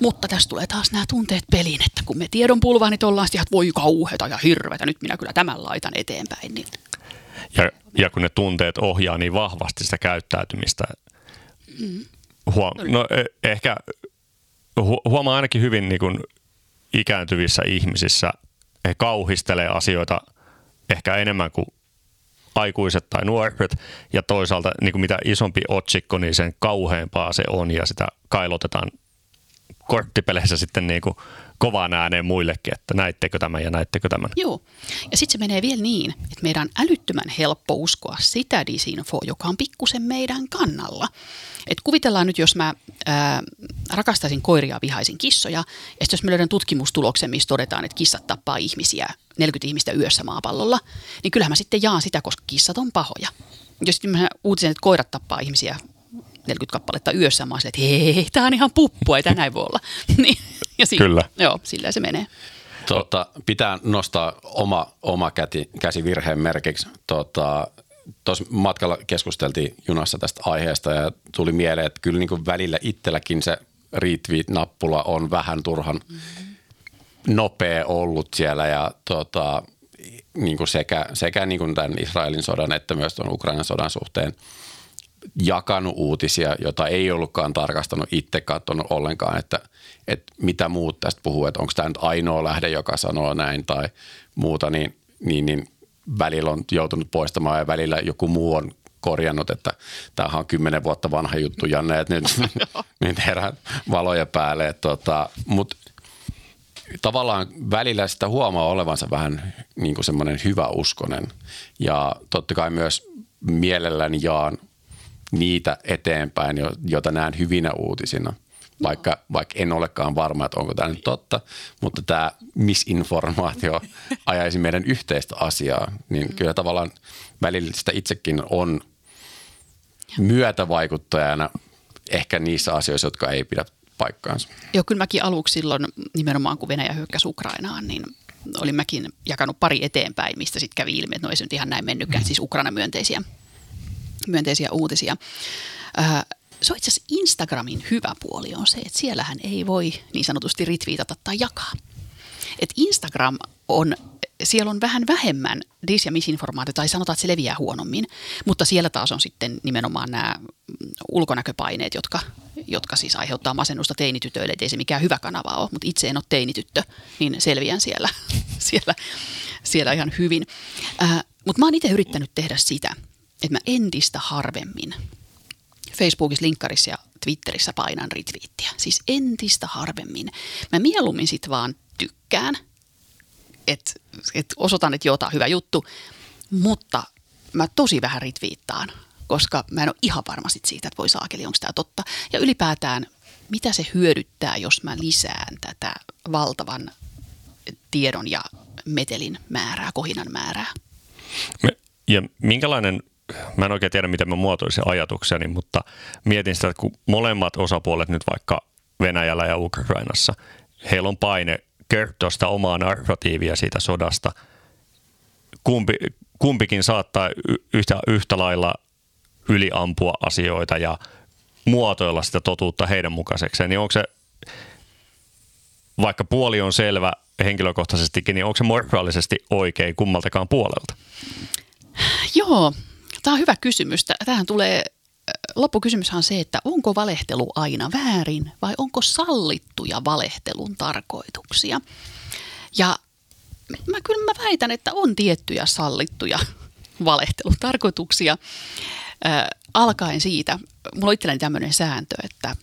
Mutta tässä tulee taas nämä tunteet peliin, että kun me tiedon pulvaanit ollaan, että voi kauheata ja hirvetä, nyt minä kyllä tämän laitan eteenpäin. Niin. Ja, ja kun ne tunteet ohjaa niin vahvasti sitä käyttäytymistä, mm. huom- no e- ehkä huomaa ainakin hyvin niin kuin ikääntyvissä ihmisissä, he kauhistelee asioita ehkä enemmän kuin aikuiset tai nuoret, ja toisaalta niin kuin mitä isompi otsikko, niin sen kauheampaa se on, ja sitä kailotetaan korttipeleissä sitten niin kuin kovaan ääneen muillekin, että näittekö tämän ja näittekö tämän. Joo, ja sitten se menee vielä niin, että meidän on älyttömän helppo uskoa sitä disinfoa, joka on pikkusen meidän kannalla. Et kuvitellaan nyt, jos mä ää, rakastaisin koiria vihaisin kissoja, ja jos me löydän tutkimustuloksen, missä todetaan, että kissat tappaa ihmisiä, 40 ihmistä yössä maapallolla, niin kyllähän mä sitten jaan sitä, koska kissat on pahoja. Jos sitten mä uutisen, että koirat tappaa ihmisiä 40 kappaletta yössä, mä että hei, tämä on ihan puppu, ei tämä näin voi olla. niin, ja si- Kyllä. Joo, sillä se menee. Tota, pitää nostaa oma, oma käti, käsi virheen merkiksi. Tota, Tuossa matkalla keskusteltiin junassa tästä aiheesta ja tuli mieleen, että kyllä niin kuin välillä itselläkin se retweet-nappula on vähän turhan mm-hmm. nopea ollut siellä ja tota, niin kuin sekä, sekä niin kuin tämän Israelin sodan että myös tuon Ukrainan sodan suhteen jakanut uutisia, jota ei ollutkaan tarkastanut itse katsonut ollenkaan, että, että mitä muut tästä puhuu, että onko tämä nyt ainoa lähde, joka sanoo näin tai muuta, niin, niin, niin välillä on joutunut poistamaan ja välillä joku muu on korjannut, että tämähän on kymmenen vuotta vanha juttu, Janne, että nyt, nyt herää valoja päälle. Tota, Mutta tavallaan välillä sitä huomaa olevansa vähän niin kuin semmoinen hyvä uskonen ja totta kai myös mielelläni jaan niitä eteenpäin, joita näen hyvinä uutisina – vaikka, vaikka en olekaan varma, että onko tämä nyt totta, mutta tämä misinformaatio ajaisi meidän yhteistä asiaa, niin mm. kyllä tavallaan välillä sitä itsekin on myötävaikuttajana ehkä niissä asioissa, jotka ei pidä paikkaansa. Joo, kyllä mäkin aluksi silloin nimenomaan, kun Venäjä hyökkäsi Ukrainaan, niin olin mäkin jakanut pari eteenpäin, mistä sitten kävi ilmi, että no ei se nyt ihan näin mennytkään, mm. siis Ukraina-myönteisiä myönteisiä uutisia. Äh, se on itse asiassa Instagramin hyvä puoli on se, että siellähän ei voi niin sanotusti ritviitata tai jakaa. Et Instagram on, siellä on vähän vähemmän dis- ja misinformaatiota, tai sanotaan, että se leviää huonommin, mutta siellä taas on sitten nimenomaan nämä ulkonäköpaineet, jotka, jotka siis aiheuttaa masennusta teinitytöille, että ei se mikään hyvä kanava ole, mutta itse en ole teinityttö, niin selviän siellä, siellä, siellä ihan hyvin. Äh, Mutta mä oon itse yrittänyt tehdä sitä, että mä entistä harvemmin Facebookissa, linkkarissa ja Twitterissä painan retweettiä. Siis entistä harvemmin. Mä mieluummin sit vaan tykkään, että et osoitan, että on hyvä juttu, mutta mä tosi vähän retweettaan, koska mä en ole ihan varma sit siitä, että voi saakeli, onko tämä totta. Ja ylipäätään, mitä se hyödyttää, jos mä lisään tätä valtavan tiedon ja metelin määrää, kohinan määrää. Ja minkälainen mä en oikein tiedä, miten mä muotoisin ajatukseni, mutta mietin sitä, että kun molemmat osapuolet nyt vaikka Venäjällä ja Ukrainassa, heillä on paine kertoa sitä omaa narratiivia siitä sodasta. Kumpi, kumpikin saattaa yhtä, yhtä lailla yliampua asioita ja muotoilla sitä totuutta heidän mukaisekseen, niin onko se, vaikka puoli on selvä henkilökohtaisestikin, niin onko se moraalisesti oikein kummaltakaan puolelta? Joo, Tämä on hyvä kysymys. Tähän tulee, loppukysymyshän on se, että onko valehtelu aina väärin vai onko sallittuja valehtelun tarkoituksia. Ja mä kyllä mä väitän, että on tiettyjä sallittuja valehtelun tarkoituksia. Äh, alkaen siitä, mulla on itselläni tämmöinen sääntö, että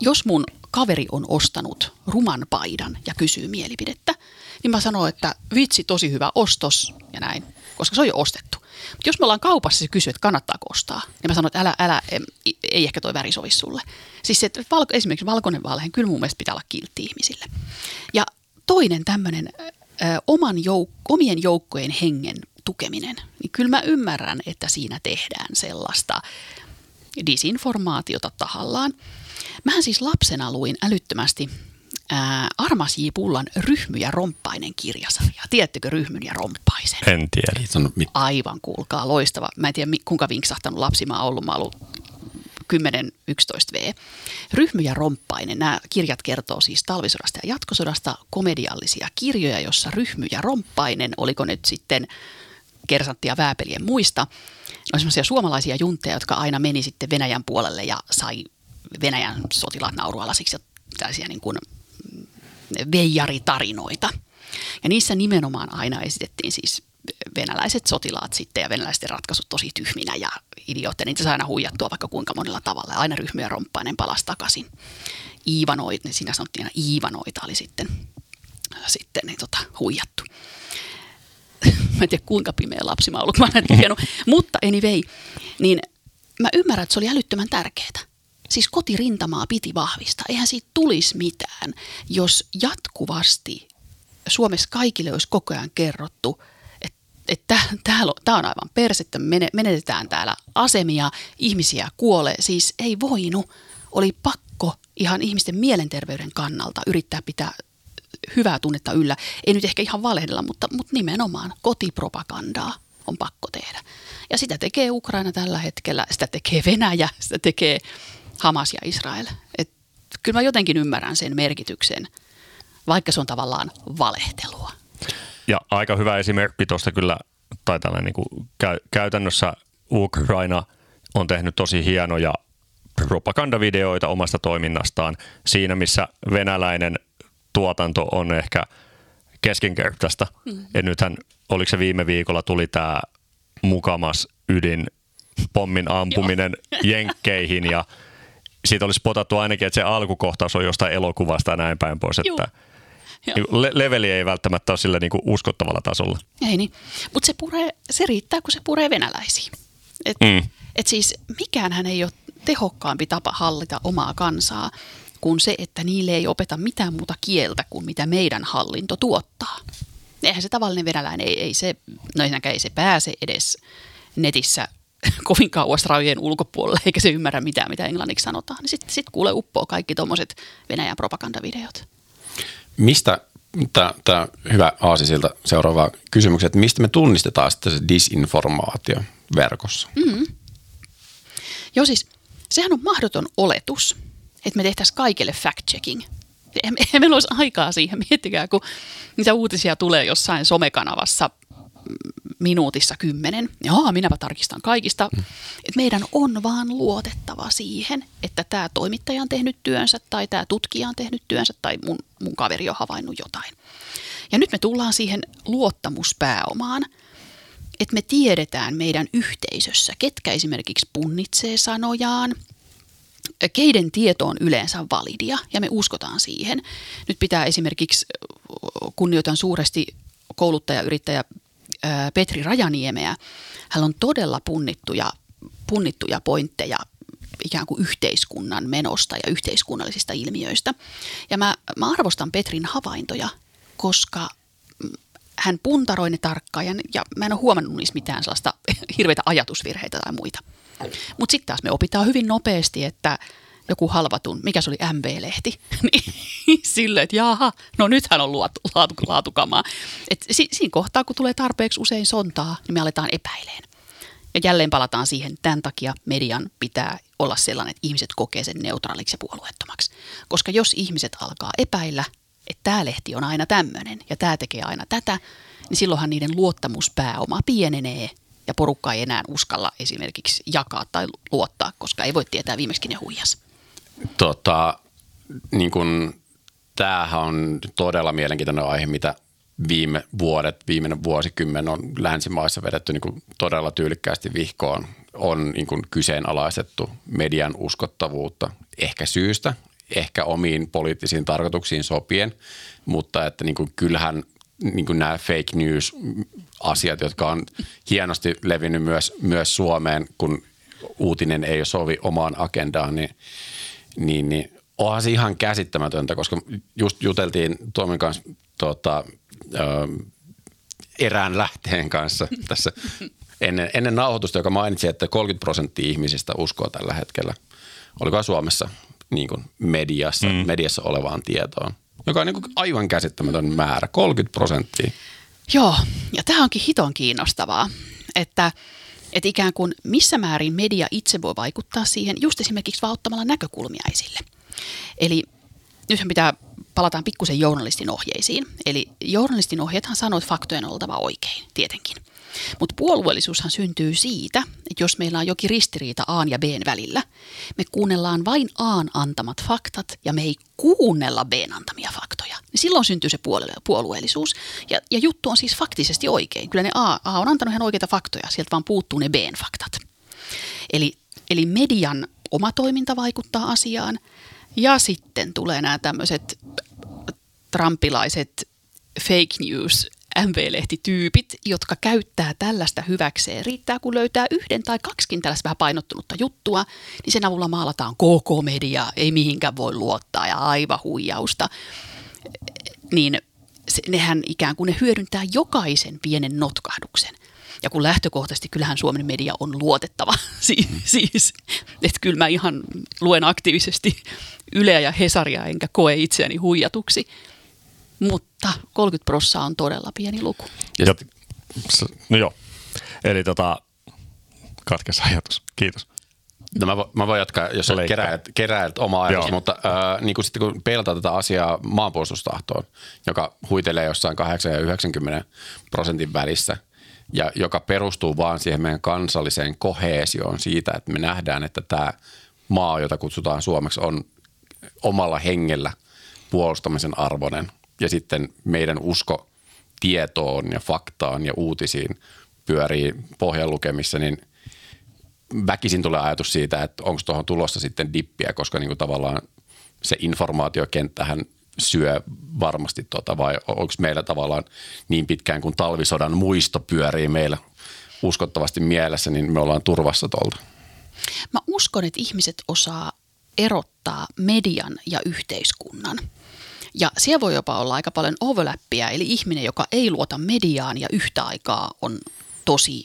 jos mun kaveri on ostanut ruman paidan ja kysyy mielipidettä, niin mä sanon, että vitsi, tosi hyvä ostos ja näin, koska se on jo ostettu. Mutta jos me ollaan kaupassa ja kysyy, että kannattaako ostaa, niin mä sanon, että älä, älä, ei ehkä toi väri sovi sulle. Siis se, että valko, esimerkiksi valkoinen vaalehan kyllä mun mielestä pitää olla kiltti ihmisille. Ja toinen tämmöinen oman jouk- omien joukkojen hengen tukeminen, niin kyllä mä ymmärrän, että siinä tehdään sellaista disinformaatiota tahallaan. Mähän siis lapsena luin älyttömästi ää, Armas J. Pullan Ryhmy ja Romppainen kirjasarja. Tiedättekö Ryhmyn ja Romppaisen? En tiedä. Aivan kuulkaa, loistava. Mä en tiedä kuinka vinksahtanut lapsi mä oon ollut. Mä ollut 10-11 V. Ryhmy ja Romppainen. Nämä kirjat kertoo siis talvisodasta ja jatkosodasta komediallisia kirjoja, jossa Ryhmy ja Romppainen, oliko nyt sitten kersanttia vääpelien muista, on semmoisia suomalaisia juntteja, jotka aina meni sitten Venäjän puolelle ja sai Venäjän sotilaat naurualasiksi ja tällaisia niin kuin veijaritarinoita. Ja niissä nimenomaan aina esitettiin siis venäläiset sotilaat sitten ja venäläisten ratkaisut tosi tyhminä ja idiootteja. Niitä saa aina huijattua vaikka kuinka monella tavalla. Aina ryhmiä romppainen palasi takaisin. Iivanoita, niin siinä sanottiin aina Iivanoita oli sitten, sitten niin tota, huijattu. mä en tiedä kuinka pimeä lapsi mä ollut, mä lukenut. Mutta anyway, niin mä ymmärrän, että se oli älyttömän tärkeää. Siis kotirintamaa piti vahvistaa. Eihän siitä tulisi mitään, jos jatkuvasti Suomessa kaikille olisi koko ajan kerrottu, että, tämä on aivan persettä, menetetään täällä asemia, ihmisiä kuolee. Siis ei voinut, oli pakko ihan ihmisten mielenterveyden kannalta yrittää pitää hyvää tunnetta yllä. Ei nyt ehkä ihan valehdella, mutta, mutta nimenomaan kotipropagandaa on pakko tehdä. Ja sitä tekee Ukraina tällä hetkellä, sitä tekee Venäjä, sitä tekee Hamas ja Israel. Et kyllä mä jotenkin ymmärrän sen merkityksen, vaikka se on tavallaan valehtelua. Ja aika hyvä esimerkki tuosta kyllä, tai tällainen niin kuin käy, käytännössä Ukraina on tehnyt tosi hienoja propagandavideoita omasta toiminnastaan siinä, missä venäläinen tuotanto on ehkä keskinkertaista. Mm. Ja nythän, oliko se viime viikolla, tuli tämä mukamas ydin pommin ampuminen jenkkeihin ja siitä olisi potattu ainakin, että se alkukohtaus on jostain elokuvasta ja näin päin pois. Että niin le- leveli ei välttämättä ole sillä niin kuin uskottavalla tasolla. Ei niin, mutta se, puree, se riittää, kun se puree venäläisiin. Et, mm. et siis hän ei ole tehokkaampi tapa hallita omaa kansaa kuin se, että niille ei opeta mitään muuta kieltä kuin mitä meidän hallinto tuottaa. Eihän se tavallinen venäläinen, ei, ei se, no ei se pääse edes netissä kovin kauas rajojen ulkopuolelle, eikä se ymmärrä mitään, mitä englanniksi sanotaan, niin sitten sit kuule uppoo kaikki tuommoiset Venäjän propagandavideot. Mistä, tämä hyvä aasi siltä seuraava kysymys, että mistä me tunnistetaan sitten se disinformaatio verkossa? Mm-hmm. Joo siis, sehän on mahdoton oletus, että me tehtäisiin kaikille fact-checking. Ei meillä olisi aikaa siihen, miettikää, kun niitä uutisia tulee jossain somekanavassa minuutissa kymmenen. Joo, minäpä tarkistan kaikista. Mm. Et meidän on vaan luotettava siihen, että tämä toimittaja on tehnyt työnsä tai tämä tutkija on tehnyt työnsä tai mun, mun kaveri on havainnut jotain. Ja nyt me tullaan siihen luottamuspääomaan, että me tiedetään meidän yhteisössä, ketkä esimerkiksi punnitsee sanojaan, keiden tieto on yleensä validia ja me uskotaan siihen. Nyt pitää esimerkiksi, kunnioitan suuresti kouluttajayrittäjä Petri Rajaniemeä. Hän on todella punnittuja, punnittuja pointteja ikään kuin yhteiskunnan menosta ja yhteiskunnallisista ilmiöistä. Ja mä, mä arvostan Petrin havaintoja, koska hän puntaroi ne tarkkaan ja, ja mä en ole huomannut niissä mitään sellaista hirveitä ajatusvirheitä tai muita. Mutta sitten taas me opitaan hyvin nopeasti, että joku halvatun, mikä se oli MB-lehti, niin silleen, että jaha, no nythän on laatu, laatu, laatukamaa. Et si, siinä kohtaa, kun tulee tarpeeksi usein sontaa, niin me aletaan epäileen. Ja jälleen palataan siihen, tämän takia median pitää olla sellainen, että ihmiset kokee sen neutraaliksi ja puolueettomaksi. Koska jos ihmiset alkaa epäillä, että tämä lehti on aina tämmöinen ja tämä tekee aina tätä, niin silloinhan niiden luottamuspääoma pienenee ja porukka ei enää uskalla esimerkiksi jakaa tai luottaa, koska ei voi tietää viimeksi ne huijas. Tota, niin kun, tämähän on todella mielenkiintoinen aihe, mitä viime vuodet, viimeinen vuosikymmen on länsimaissa vedetty niin kuin todella tyylikkäästi vihkoon. On niin kuin kyseenalaistettu median uskottavuutta ehkä syystä, ehkä omiin poliittisiin tarkoituksiin sopien, mutta että niin kuin kyllähän niin kuin nämä fake news-asiat, jotka on hienosti levinnyt myös, myös Suomeen, kun uutinen ei sovi omaan agendaan, niin, niin, niin onhan se ihan käsittämätöntä, koska just juteltiin Tuomen kanssa tota, ö, erään lähteen kanssa tässä ennen, ennen nauhoitusta, joka mainitsi, että 30 prosenttia ihmisistä uskoo tällä hetkellä, oliko Suomessa niin kuin mediassa, mm. mediassa olevaan tietoon, joka on niin kuin aivan käsittämätön määrä, 30 prosenttia. Joo, ja tämä onkin hiton kiinnostavaa, että, että ikään kuin missä määrin media itse voi vaikuttaa siihen, just esimerkiksi vaan ottamalla näkökulmia esille. Eli nythän pitää, palataan pikkusen journalistin ohjeisiin. Eli journalistin ohjeethan sanoo, että faktojen on oltava oikein, tietenkin. Mutta puolueellisuushan syntyy siitä, että jos meillä on jokin ristiriita A ja B välillä, me kuunnellaan vain A antamat faktat ja me ei kuunnella B antamia faktoja. Niin silloin syntyy se puolueellisuus. Ja, ja juttu on siis faktisesti oikein. Kyllä ne A, A on antanut ihan oikeita faktoja, sieltä vaan puuttuu ne B faktat. Eli, eli median oma toiminta vaikuttaa asiaan ja sitten tulee nämä tämmöiset trumpilaiset fake news MV-lehtityypit, jotka käyttää tällaista hyväkseen. Riittää, kun löytää yhden tai kaksikin tällaista vähän painottunutta juttua, niin sen avulla maalataan koko media, ei mihinkään voi luottaa ja aivan huijausta. Niin se, nehän ikään kuin ne hyödyntää jokaisen pienen notkahduksen. Ja kun lähtökohtaisesti kyllähän Suomen media on luotettava, siis, siis että kyllä mä ihan luen aktiivisesti Yleä ja Hesaria enkä koe itseäni huijatuksi – mutta 30 prossaa on todella pieni luku. Ja, ja no joo, eli tota, katkes ajatus. Kiitos. No mä, vo, mä voin jatkaa, jos keräät, keräät oma ajatus, Joo. mutta äh, niin kuin sitten kun peilataan tätä asiaa maanpuolustustahtoon, joka huitelee jossain 8 ja 90 prosentin välissä ja joka perustuu vaan siihen meidän kansalliseen koheesioon siitä, että me nähdään, että tämä maa, jota kutsutaan Suomeksi, on omalla hengellä puolustamisen arvoinen ja sitten meidän usko tietoon ja faktaan ja uutisiin pyörii pohjan lukemissa, niin väkisin tulee ajatus siitä, että onko tuohon tulossa sitten dippiä, koska niin kuin tavallaan se informaatiokenttähän syö varmasti tota, vai onko meillä tavallaan niin pitkään kuin talvisodan muisto pyörii meillä uskottavasti mielessä, niin me ollaan turvassa tuolta. Mä uskon, että ihmiset osaa erottaa median ja yhteiskunnan. Ja siellä voi jopa olla aika paljon overlappia, eli ihminen, joka ei luota mediaan ja yhtä aikaa on tosi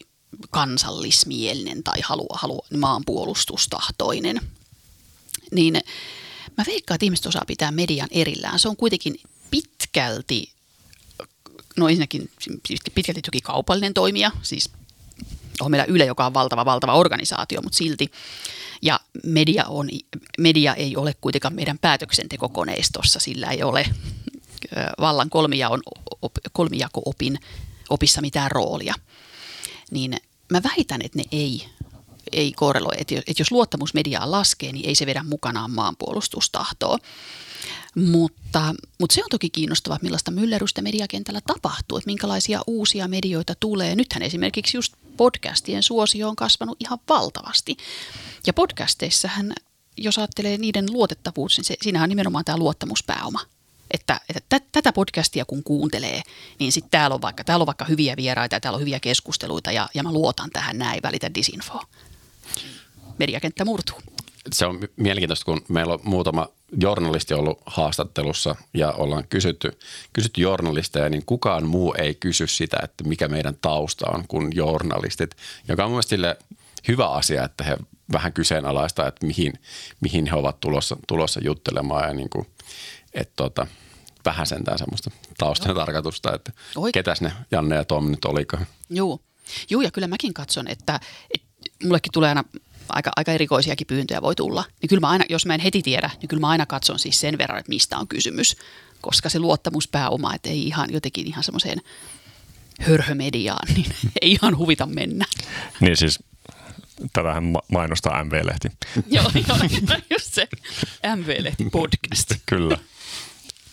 kansallismielinen tai haluaa, haluaa maanpuolustustahtoinen. Niin mä veikkaan, että ihmiset osaa pitää median erillään. Se on kuitenkin pitkälti, no ensinnäkin pitkälti toki kaupallinen toimija, siis on meillä Yle, joka on valtava, valtava organisaatio, mutta silti. Ja media, on, media ei ole kuitenkaan meidän päätöksentekokoneistossa, sillä ei ole vallan kolmijaon, kolmijako-opin opissa mitään roolia. Niin mä väitän, että ne ei ei korreloi. Että jos, jos luottamus mediaan laskee, niin ei se vedä mukanaan maanpuolustustahtoa. Mutta, mutta se on toki kiinnostavaa, millaista myllerrystä mediakentällä tapahtuu, että minkälaisia uusia medioita tulee. Nythän esimerkiksi just podcastien suosio on kasvanut ihan valtavasti. Ja podcasteissahan, jos ajattelee niiden luotettavuus, niin se, siinähän on nimenomaan tämä luottamuspääoma. Että, että tätä podcastia kun kuuntelee, niin sitten täällä on vaikka, täällä on vaikka hyviä vieraita ja täällä on hyviä keskusteluita ja, ja mä luotan tähän näin, välitä disinfoa. Mediakenttä murtuu se on mielenkiintoista, kun meillä on muutama journalisti ollut haastattelussa ja ollaan kysytty, kysytty journalisteja, niin kukaan muu ei kysy sitä, että mikä meidän tausta on kuin journalistit, joka on mielestäni hyvä asia, että he vähän kyseenalaistaa, että mihin, mihin he ovat tulossa, tulossa juttelemaan ja niin kuin, että tota, vähän sentään semmoista taustan Joo. tarkoitusta, että Oi. ketäs ne Janne ja Tom nyt olikaan. Joo. Joo, ja kyllä mäkin katson, että mullekin tulee aina aika, aika erikoisiakin pyyntöjä voi tulla. Niin kyllä mä aina, jos mä en heti tiedä, niin kyllä mä aina katson siis sen verran, että mistä on kysymys. Koska se luottamuspääoma, että ei ihan jotenkin ihan semmoiseen hörhömediaan, niin ei ihan huvita mennä. Niin siis tätähän mainostaa MV-lehti. joo, joo, just se MV-lehti podcast. Kyllä.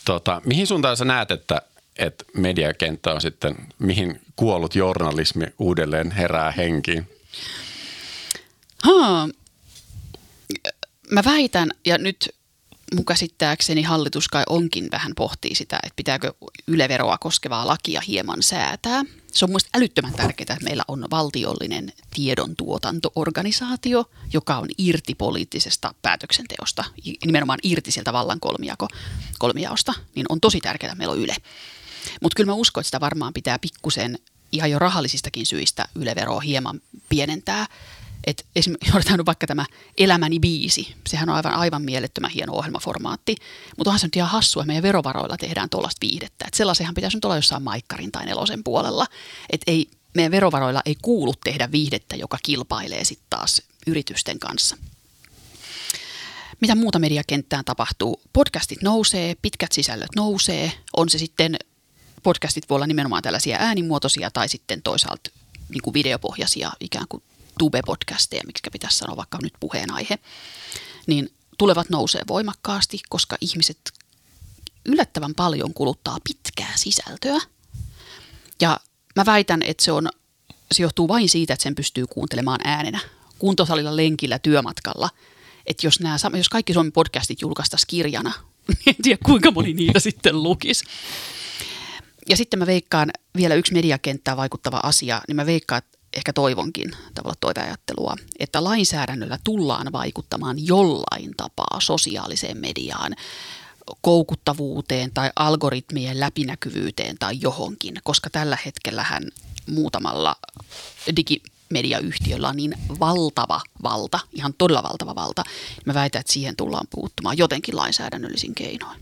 Tota, mihin suuntaan sä näet, että, että mediakenttä on sitten, mihin kuollut journalismi uudelleen herää henkiin? Haa. Mä väitän, ja nyt mun käsittääkseni hallitus kai onkin vähän pohtii sitä, että pitääkö yleveroa koskevaa lakia hieman säätää. Se on mielestäni älyttömän tärkeää, että meillä on valtiollinen tiedontuotantoorganisaatio, joka on irti poliittisesta päätöksenteosta, nimenomaan irti sieltä vallan kolmijako, kolmijaosta, niin on tosi tärkeää, että meillä on Yle. Mutta kyllä mä uskon, että sitä varmaan pitää pikkusen ihan jo rahallisistakin syistä yleveroa hieman pienentää – että esimerkiksi otetaan vaikka tämä Elämäni biisi. Sehän on aivan, aivan mielettömän hieno ohjelmaformaatti. Mutta onhan se nyt ihan hassua, että meidän verovaroilla tehdään tuollaista viihdettä. Että sellaisenhan pitäisi nyt olla jossain maikkarin tai nelosen puolella. Että ei, meidän verovaroilla ei kuulu tehdä viihdettä, joka kilpailee sitten taas yritysten kanssa. Mitä muuta mediakenttään tapahtuu? Podcastit nousee, pitkät sisällöt nousee. On se sitten, podcastit voi olla nimenomaan tällaisia äänimuotoisia tai sitten toisaalta niin kuin videopohjaisia ikään kuin tube-podcasteja, miksi pitäisi sanoa vaikka nyt puheenaihe, niin tulevat nousee voimakkaasti, koska ihmiset yllättävän paljon kuluttaa pitkää sisältöä. Ja mä väitän, että se, on, se johtuu vain siitä, että sen pystyy kuuntelemaan äänenä kuntosalilla, lenkillä, työmatkalla. Että jos, nämä, jos kaikki Suomen podcastit julkaistaisiin kirjana, niin en tiedä kuinka moni niitä sitten lukisi. Ja sitten mä veikkaan vielä yksi mediakenttään vaikuttava asia, niin mä veikkaan, että ehkä toivonkin tavalla toiveajattelua, että lainsäädännöllä tullaan vaikuttamaan jollain tapaa sosiaaliseen mediaan, koukuttavuuteen tai algoritmien läpinäkyvyyteen tai johonkin, koska tällä hetkellähän muutamalla digimediayhtiöllä on niin valtava valta, ihan todella valtava valta. Mä väitän, että siihen tullaan puuttumaan jotenkin lainsäädännöllisin keinoin.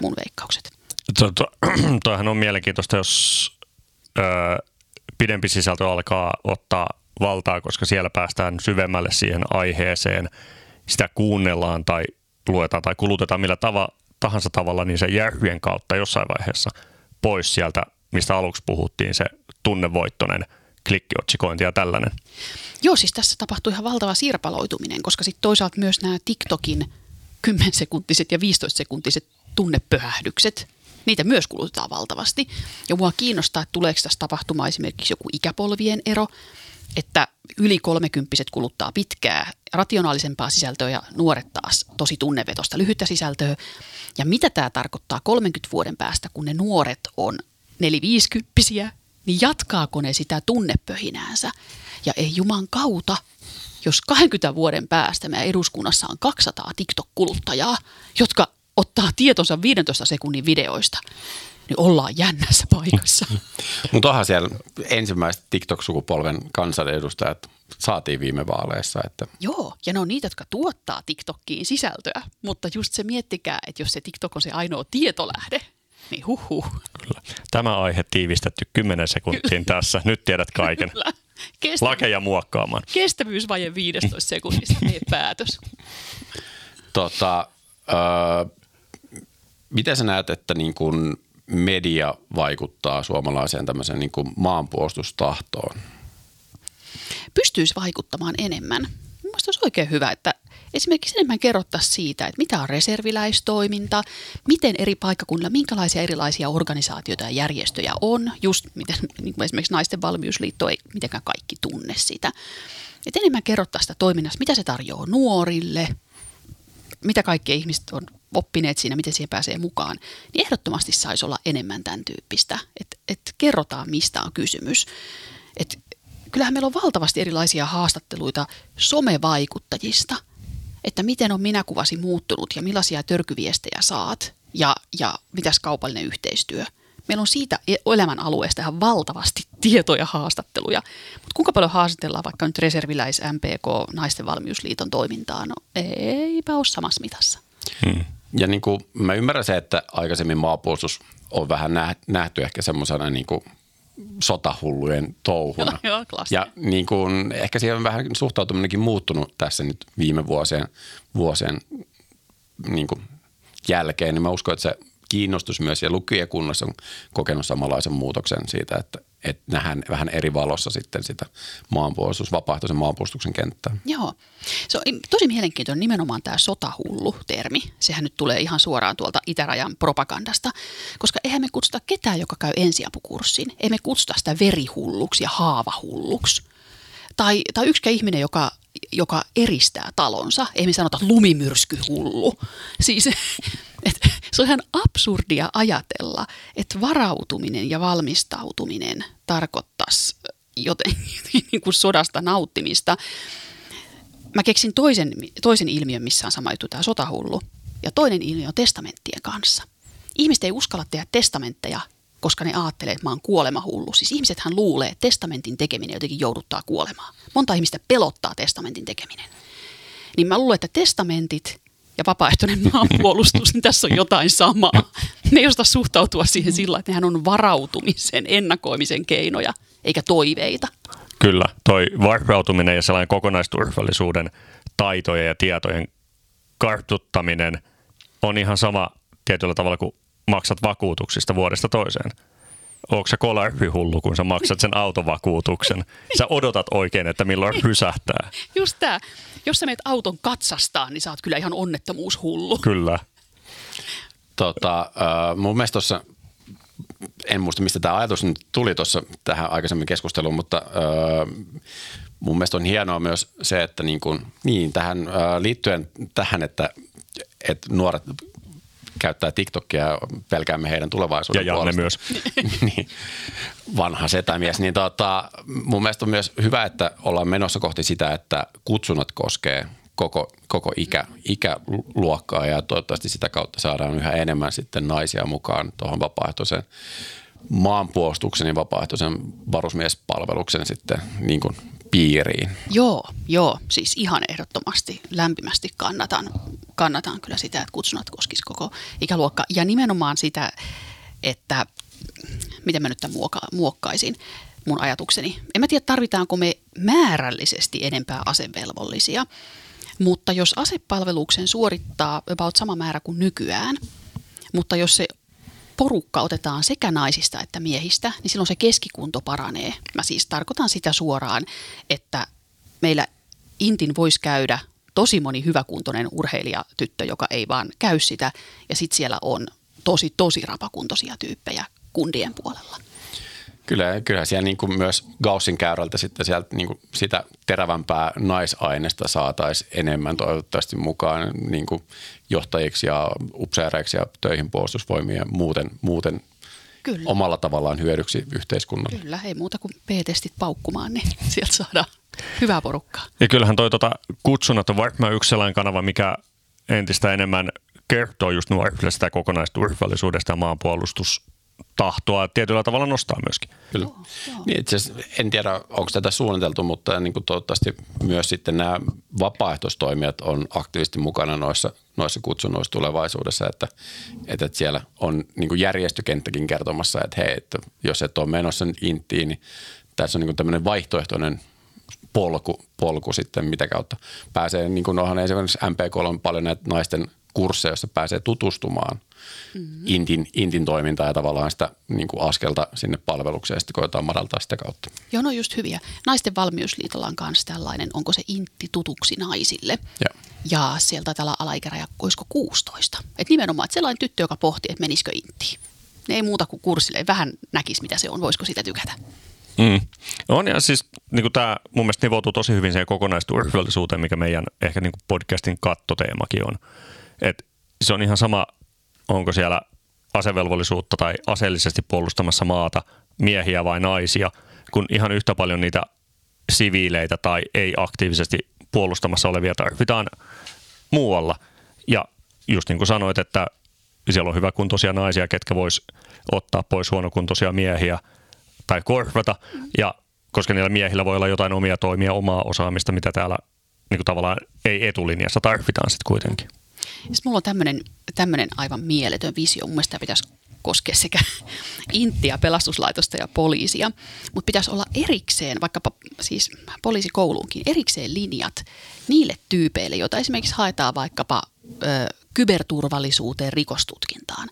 Mun veikkaukset. Tuohan on mielenkiintoista, jos pidempi sisältö alkaa ottaa valtaa, koska siellä päästään syvemmälle siihen aiheeseen. Sitä kuunnellaan tai luetaan tai kulutetaan millä tava, tahansa tavalla, niin se järjen kautta jossain vaiheessa pois sieltä, mistä aluksi puhuttiin, se tunnevoittoinen klikkiotsikointi ja tällainen. Joo, siis tässä tapahtuu ihan valtava sirpaloituminen, koska sitten toisaalta myös nämä TikTokin 10-sekuntiset ja 15-sekuntiset tunnepöhähdykset – niitä myös kulutetaan valtavasti. Ja mua kiinnostaa, että tuleeko tässä tapahtumaan esimerkiksi joku ikäpolvien ero, että yli kolmekymppiset kuluttaa pitkää, rationaalisempaa sisältöä ja nuoret taas tosi tunnevetosta lyhyttä sisältöä. Ja mitä tämä tarkoittaa 30 vuoden päästä, kun ne nuoret on neliviisikymppisiä, niin jatkaako ne sitä tunnepöhinäänsä? Ja ei juman kautta, jos 20 vuoden päästä meidän eduskunnassa on 200 TikTok-kuluttajaa, jotka ottaa tietonsa 15 sekunnin videoista, niin ollaan jännässä paikassa. Mutta onhan siellä ensimmäiset TikTok-sukupolven kansanedustajat saatiin viime vaaleissa. Että. Joo, ja ne on niitä, jotka tuottaa TikTokkiin sisältöä, mutta just se miettikää, että jos se TikTok on se ainoa tietolähde, niin huhu. Kyllä. Tämä aihe tiivistetty 10 sekuntiin tässä. Nyt tiedät kaiken. Kyllä. Kestä- Lakeja muokkaamaan. Kestävyysvaje 15 sekunnista, ei päätös. Tota, öö, Miten sä näet, että niin kuin media vaikuttaa suomalaiseen tämmöiseen niin kuin maanpuolustustahtoon? pystyisi vaikuttamaan enemmän. Mielestäni olisi oikein hyvä, että esimerkiksi enemmän kerrottaisiin siitä, että mitä on reserviläistoiminta, miten eri paikkakunnilla, minkälaisia erilaisia organisaatioita ja järjestöjä on, just miten niin kuin esimerkiksi Naisten valmiusliitto ei mitenkään kaikki tunne sitä. Että enemmän kerrottaisiin sitä toiminnasta, mitä se tarjoaa nuorille, mitä kaikki ihmiset on oppineet siinä, miten siihen pääsee mukaan, niin ehdottomasti saisi olla enemmän tämän tyyppistä, että, että kerrotaan, mistä on kysymys. Että kyllähän meillä on valtavasti erilaisia haastatteluita somevaikuttajista, että miten on minäkuvasi muuttunut ja millaisia törkyviestejä saat ja, ja mitäs kaupallinen yhteistyö. Meillä on siitä e- elämän alueesta ihan valtavasti tietoja haastatteluja. Mutta kuinka paljon haastatellaan vaikka nyt reserviläis MPK Naisten valmiusliiton toimintaa? No eipä ole samassa mitassa. Hmm. Ja niin kuin mä ymmärrän se, että aikaisemmin maapuolustus on vähän nähty ehkä semmoisena niin kuin sotahullujen touhuna. Joo, joo, ja niin kuin, ehkä siihen on vähän suhtautuminenkin muuttunut tässä nyt viime vuosien, vuosien niin kuin jälkeen. Niin mä uskon, että se kiinnostus myös ja lukijakunnassa on kokenut samanlaisen muutoksen siitä, että, että nähdään vähän eri valossa sitten sitä maanpuolustus, vapaaehtoisen maanpuolustuksen kenttää. Joo. Se on tosi mielenkiintoinen nimenomaan tämä sotahullu-termi. Sehän nyt tulee ihan suoraan tuolta itärajan propagandasta, koska eihän me kutsuta ketään, joka käy ensiapukurssin. Emme kutsuta sitä verihulluksi ja haavahulluksi. Tai, tai yksikään ihminen, joka joka eristää talonsa. Ei me sanota lumimyrskyhullu. Siis et, se on ihan absurdia ajatella, että varautuminen ja valmistautuminen tarkoittaisi jotenkin niin kuin sodasta nauttimista. Mä keksin toisen, toisen ilmiön, missä on sama juttu, tämä sotahullu. Ja toinen ilmiö on testamenttien kanssa. Ihmiset ei uskalla tehdä testamentteja, koska ne ajattelee, että mä oon kuolemahullu. Siis ihmisethän luulee, että testamentin tekeminen jotenkin jouduttaa kuolemaan. Monta ihmistä pelottaa testamentin tekeminen. Niin mä luulen, että testamentit ja vapaaehtoinen maanpuolustus, niin tässä on jotain samaa. Ne ei osaa suhtautua siihen sillä, että nehän on varautumisen, ennakoimisen keinoja, eikä toiveita. Kyllä, toi varautuminen ja sellainen kokonaisturvallisuuden taitojen ja tietojen kartuttaminen on ihan sama tietyllä tavalla kuin maksat vakuutuksista vuodesta toiseen. Onko se hullu, kun sä maksat sen autovakuutuksen? Sä odotat oikein, että milloin rysähtää. Just tämä. Jos sä meet auton katsastaa, niin sä oot kyllä ihan onnettomuushullu. Kyllä. Tota, äh, mun mielestä tuossa, en muista mistä tämä ajatus nyt tuli tuossa tähän aikaisemmin keskusteluun, mutta äh, mun mielestä on hienoa myös se, että niin, kuin, niin tähän äh, liittyen tähän, että, että nuoret käyttää TikTokia ja pelkäämme heidän tulevaisuuden Ja Janne myös. niin, vanha setämies. Niin tota, mun mielestä on myös hyvä, että ollaan menossa kohti sitä, että kutsunnat koskee koko, koko ikä, ikäluokkaa ja toivottavasti sitä kautta saadaan yhä enemmän sitten naisia mukaan tuohon vapaaehtoiseen maanpuolustuksen ja vapaaehtoisen varusmiespalveluksen sitten niin kuin piiriin. Joo, joo, siis ihan ehdottomasti lämpimästi kannatan, kannatan kyllä sitä, että kutsunat koskisi koko ikäluokka. Ja nimenomaan sitä, että miten mä nyt tämän muokka, muokkaisin mun ajatukseni. En mä tiedä, tarvitaanko me määrällisesti enempää asevelvollisia, mutta jos asepalveluksen suorittaa about sama määrä kuin nykyään, mutta jos se porukka otetaan sekä naisista että miehistä, niin silloin se keskikunto paranee. Mä siis tarkoitan sitä suoraan, että meillä Intin voisi käydä tosi moni hyväkuntoinen urheilijatyttö, joka ei vaan käy sitä, ja sitten siellä on tosi, tosi rapakuntoisia tyyppejä kundien puolella. Kyllä, kyllä siellä niin kuin myös Gaussin käyrältä sitten sieltä niin kuin sitä terävämpää naisaineesta saataisiin enemmän toivottavasti mukaan niin kuin johtajiksi ja upseereiksi ja töihin puolustusvoimia ja muuten, muuten Kyllä. omalla tavallaan hyödyksi yhteiskunnalle. Kyllä, ei muuta kuin P-testit paukkumaan, niin sieltä saadaan hyvää porukkaa. Ja kyllähän toi tota, kutsunnat on varmaan yksi sellainen kanava, mikä entistä enemmän kertoo just nuorille sitä kokonaisturvallisuudesta ja maanpuolustus tahtoa tietyllä tavalla nostaa myöskin. Kyllä. Niin itse en tiedä, onko tätä suunniteltu, mutta niin kuin toivottavasti myös sitten nämä vapaaehtoistoimijat on aktiivisesti mukana noissa, noissa kutsunnoissa tulevaisuudessa, että, että siellä on niin kuin järjestökenttäkin kertomassa, että hei, että jos et ole menossa intiin, niin tässä on niin kuin tämmöinen vaihtoehtoinen polku, polku sitten, mitä kautta pääsee, niin kuin onhan esimerkiksi MPK on paljon näitä naisten kursseja, joissa pääsee tutustumaan mm-hmm. intin, intin toimintaa ja tavallaan sitä niin kuin askelta sinne palvelukseen ja sitten koetaan madaltaa sitä kautta. Joo, no just hyviä. Naisten valmiusliitolla on myös tällainen, onko se intti tutuksi naisille. Ja. Ja sieltä tällä alaikäraja, olisiko 16. Et nimenomaan, että sellainen tyttö, joka pohtii, että menisikö inttiin. Ne ei muuta kuin kurssille, ei vähän näkisi mitä se on, voisiko sitä tykätä. Mm. On ja siis niin tämä mun mielestä nivoutuu tosi hyvin siihen kokonaisturvallisuuteen, mikä meidän ehkä niin podcastin kattoteemakin on. Et se on ihan sama, onko siellä asevelvollisuutta tai aseellisesti puolustamassa maata miehiä vai naisia, kun ihan yhtä paljon niitä siviileitä tai ei aktiivisesti puolustamassa olevia tarvitaan muualla. Ja just niin kuin sanoit, että siellä on hyväkuntoisia naisia, ketkä vois ottaa pois huonokuntoisia miehiä tai korvata. Ja koska niillä miehillä voi olla jotain omia toimia, omaa osaamista, mitä täällä niin kuin tavallaan ei etulinjassa tarvitaan sitten kuitenkin. Sitten mulla on tämmöinen, tämmöinen aivan mieletön visio. Mun mielestä pitäisi koskea sekä Inttiä, pelastuslaitosta ja poliisia, mutta pitäisi olla erikseen, vaikkapa siis poliisikouluunkin, erikseen linjat niille tyypeille, joita esimerkiksi haetaan vaikkapa ö, kyberturvallisuuteen, rikostutkintaan.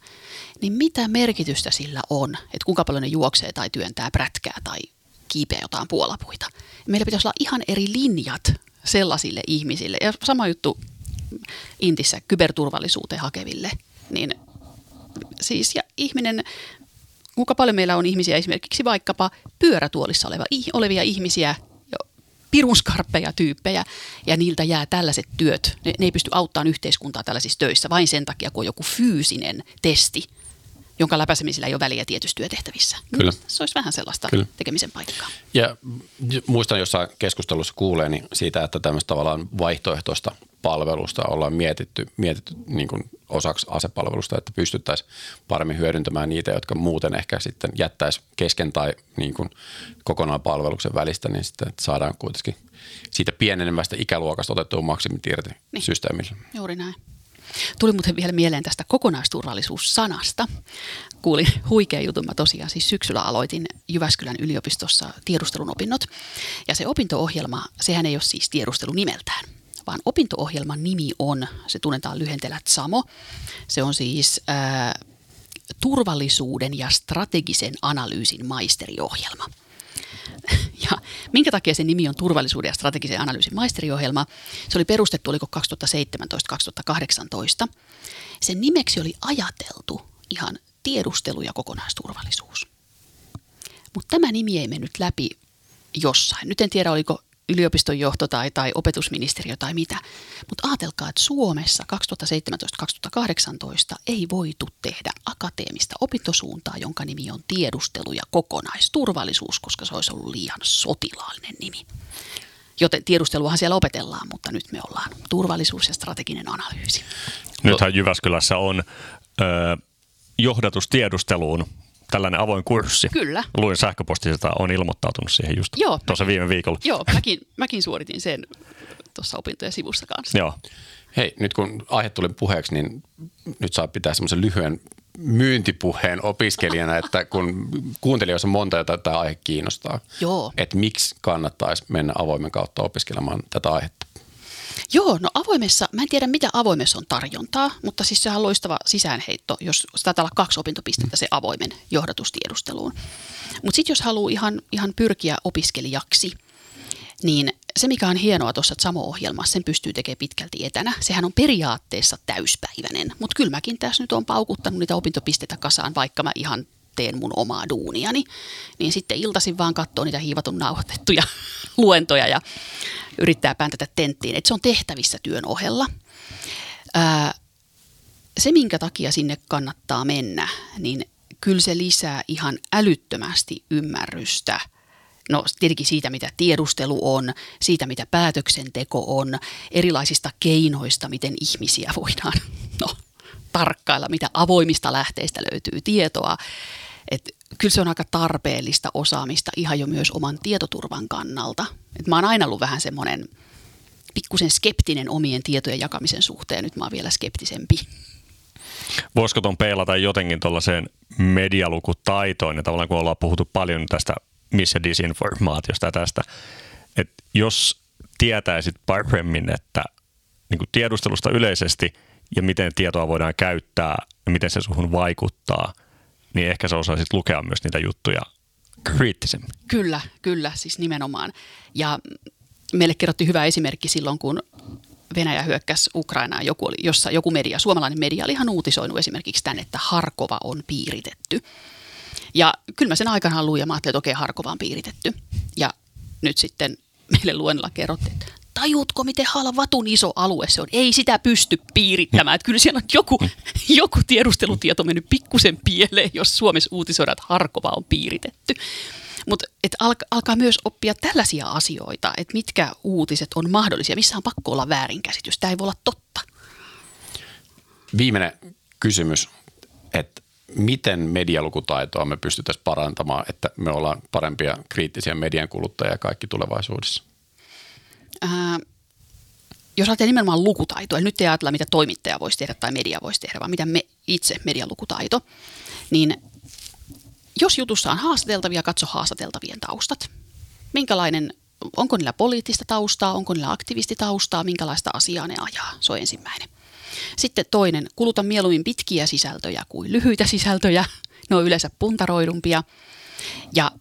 Niin mitä merkitystä sillä on, että kuinka paljon ne juoksee tai työntää prätkää tai kiipeä jotain puolapuita. Meillä pitäisi olla ihan eri linjat sellaisille ihmisille. Ja sama juttu Intissä kyberturvallisuuteen hakeville. Niin siis ja ihminen, kuinka paljon meillä on ihmisiä esimerkiksi vaikkapa pyörätuolissa oleva, olevia ihmisiä, pirunskarppeja tyyppejä ja niiltä jää tällaiset työt. Ne, ne ei pysty auttamaan yhteiskuntaa tällaisissa töissä vain sen takia, kun on joku fyysinen testi, jonka läpäisemisellä ei ole väliä tietyissä työtehtävissä. Kyllä. Se olisi vähän sellaista Kyllä. tekemisen paikkaa. Ja muistan jossain keskustelussa kuuleeni siitä, että tämmöistä tavallaan vaihtoehtoista palvelusta ollaan mietitty, mietitty niin kuin osaksi asepalvelusta, että pystyttäisiin paremmin hyödyntämään niitä, jotka muuten ehkä sitten jättäisi kesken tai niin kuin kokonaan palveluksen välistä, niin sitten että saadaan kuitenkin siitä pienenemmästä ikäluokasta otettua maksimit irti niin. systeemillä. Juuri näin. Tuli muuten vielä mieleen tästä kokonaisturvallisuussanasta. Kuulin huikea jutun. Mä tosiaan siis syksyllä aloitin Jyväskylän yliopistossa tiedustelun opinnot. Ja se opinto-ohjelma, sehän ei ole siis tiedustelu nimeltään, vaan opinto-ohjelman nimi on, se tunnetaan lyhenteellä SAMO. Se on siis ää, turvallisuuden ja strategisen analyysin maisteriohjelma. Ja minkä takia se nimi on turvallisuuden ja strategisen analyysin maisteriohjelma? Se oli perustettu, oliko 2017-2018. Sen nimeksi oli ajateltu ihan tiedustelu ja kokonaisturvallisuus. Mutta tämä nimi ei mennyt läpi jossain. Nyt en tiedä, oliko yliopiston johto tai, tai opetusministeriö tai mitä. Mutta ajatelkaa, että Suomessa 2017-2018 ei voitu tehdä akateemista opintosuuntaa, jonka nimi on tiedustelu ja kokonaisturvallisuus, koska se olisi ollut liian sotilaallinen nimi. Joten tiedusteluahan siellä opetellaan, mutta nyt me ollaan turvallisuus ja strateginen analyysi. Nythän Jyväskylässä on ö, johdatus tiedusteluun tällainen avoin kurssi. Kyllä. Luin sähköpostista, on ilmoittautunut siihen just Joo, tuossa viime viikolla. Joo, mäkin, mäkin suoritin sen tuossa opintojen sivussa kanssa. Joo. Hei, nyt kun aihe tuli puheeksi, niin nyt saa pitää semmoisen lyhyen myyntipuheen opiskelijana, että kun kuuntelijoissa on monta, jota tämä aihe kiinnostaa, Joo. että miksi kannattaisi mennä avoimen kautta opiskelemaan tätä aihetta? Joo, no avoimessa, mä en tiedä mitä avoimessa on tarjontaa, mutta siis sehän on loistava sisäänheitto, jos taitaa olla kaksi opintopistettä se avoimen johdatustiedusteluun. Mutta sitten jos haluaa ihan, ihan pyrkiä opiskelijaksi, niin se mikä on hienoa tuossa Samo-ohjelmassa, sen pystyy tekemään pitkälti etänä. Sehän on periaatteessa täyspäiväinen, mutta kyllä mäkin tässä nyt on paukuttanut niitä opintopisteitä kasaan, vaikka mä ihan teen mun omaa duuniani, niin sitten iltaisin vaan katsoo niitä hiivatun nauhoitettuja luentoja ja yrittää pääntätä tenttiin. Että se on tehtävissä työn ohella. Ää, se, minkä takia sinne kannattaa mennä, niin kyllä se lisää ihan älyttömästi ymmärrystä – No tietenkin siitä, mitä tiedustelu on, siitä, mitä päätöksenteko on, erilaisista keinoista, miten ihmisiä voidaan no, tarkkailla, mitä avoimista lähteistä löytyy tietoa. Et kyllä se on aika tarpeellista osaamista ihan jo myös oman tietoturvan kannalta. Et mä oon aina ollut vähän semmoinen pikkusen skeptinen omien tietojen jakamisen suhteen, nyt mä oon vielä skeptisempi. Voisiko tuon peilata jotenkin tuollaiseen medialukutaitoon, ja tavallaan kun ollaan puhuttu paljon tästä miss- ja disinformaatiosta ja tästä, että jos tietäisit paremmin, että niin tiedustelusta yleisesti ja miten tietoa voidaan käyttää ja miten se suhun vaikuttaa, niin ehkä sä osaisit lukea myös niitä juttuja kriittisemmin. Kyllä, kyllä, siis nimenomaan. Ja meille kerrottiin hyvä esimerkki silloin, kun Venäjä hyökkäsi Ukrainaan, joku, oli, jossa joku media, suomalainen media oli ihan uutisoinut esimerkiksi tämän, että Harkova on piiritetty. Ja kyllä mä sen aikanaan luin ja mä ajattelin, että okei, Harkova on piiritetty. Ja nyt sitten meille luennella kerrottiin, että tajuutko, miten halvatun iso alue se on? Ei sitä pysty piirittämään. Että kyllä siellä on joku, joku tiedustelutieto mennyt pikkusen pieleen, jos Suomessa uutisoidaan, että Harkova on piiritetty. Mutta alka, alkaa myös oppia tällaisia asioita, että mitkä uutiset on mahdollisia, missä on pakko olla väärinkäsitys. Tämä ei voi olla totta. Viimeinen kysymys, että miten medialukutaitoa me pystyttäisiin parantamaan, että me ollaan parempia kriittisiä median kuluttajia kaikki tulevaisuudessa? Ää, jos ajatellaan nimenomaan lukutaitoa, eli nyt ei ajatella, mitä toimittaja voisi tehdä tai media voisi tehdä, vaan mitä me itse medialukutaito, niin jos jutussa on haastateltavia, katso haastateltavien taustat. Minkälainen, onko niillä poliittista taustaa, onko niillä aktivistitaustaa, minkälaista asiaa ne ajaa, se on ensimmäinen. Sitten toinen, kuluta mieluummin pitkiä sisältöjä kuin lyhyitä sisältöjä, ne on yleensä puntaroidumpia. Ja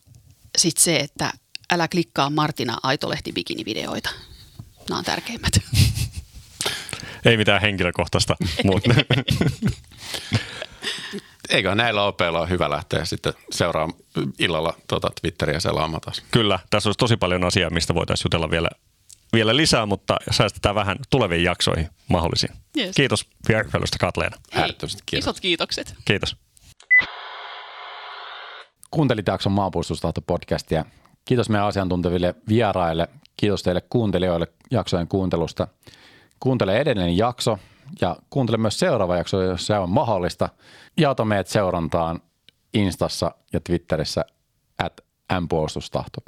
sitten se, että älä klikkaa Martina Aitolehti bikinivideoita. Nämä on tärkeimmät. Ei mitään henkilökohtaista, mutta Eikö näillä opeilla ole hyvä lähteä sitten seuraamaan illalla tuota Twitteriä selaamaan taas? Kyllä, tässä olisi tosi paljon asiaa, mistä voitaisiin jutella vielä, vielä lisää, mutta säästetään vähän tuleviin jaksoihin mahdollisiin. Yes. Kiitos vierailusta Katleena. Äärettömästi kiitos. Isot kiitokset. Kiitos. Kuuntelit jakson maanpuolustustahto-podcastia. Kiitos meidän asiantunteville vieraille. Kiitos teille kuuntelijoille jaksojen kuuntelusta. Kuuntele edellinen jakso ja kuuntele myös seuraava jakso, jos se on mahdollista. Ja ota meidät seurantaan Instassa ja Twitterissä at mpuolustustahto.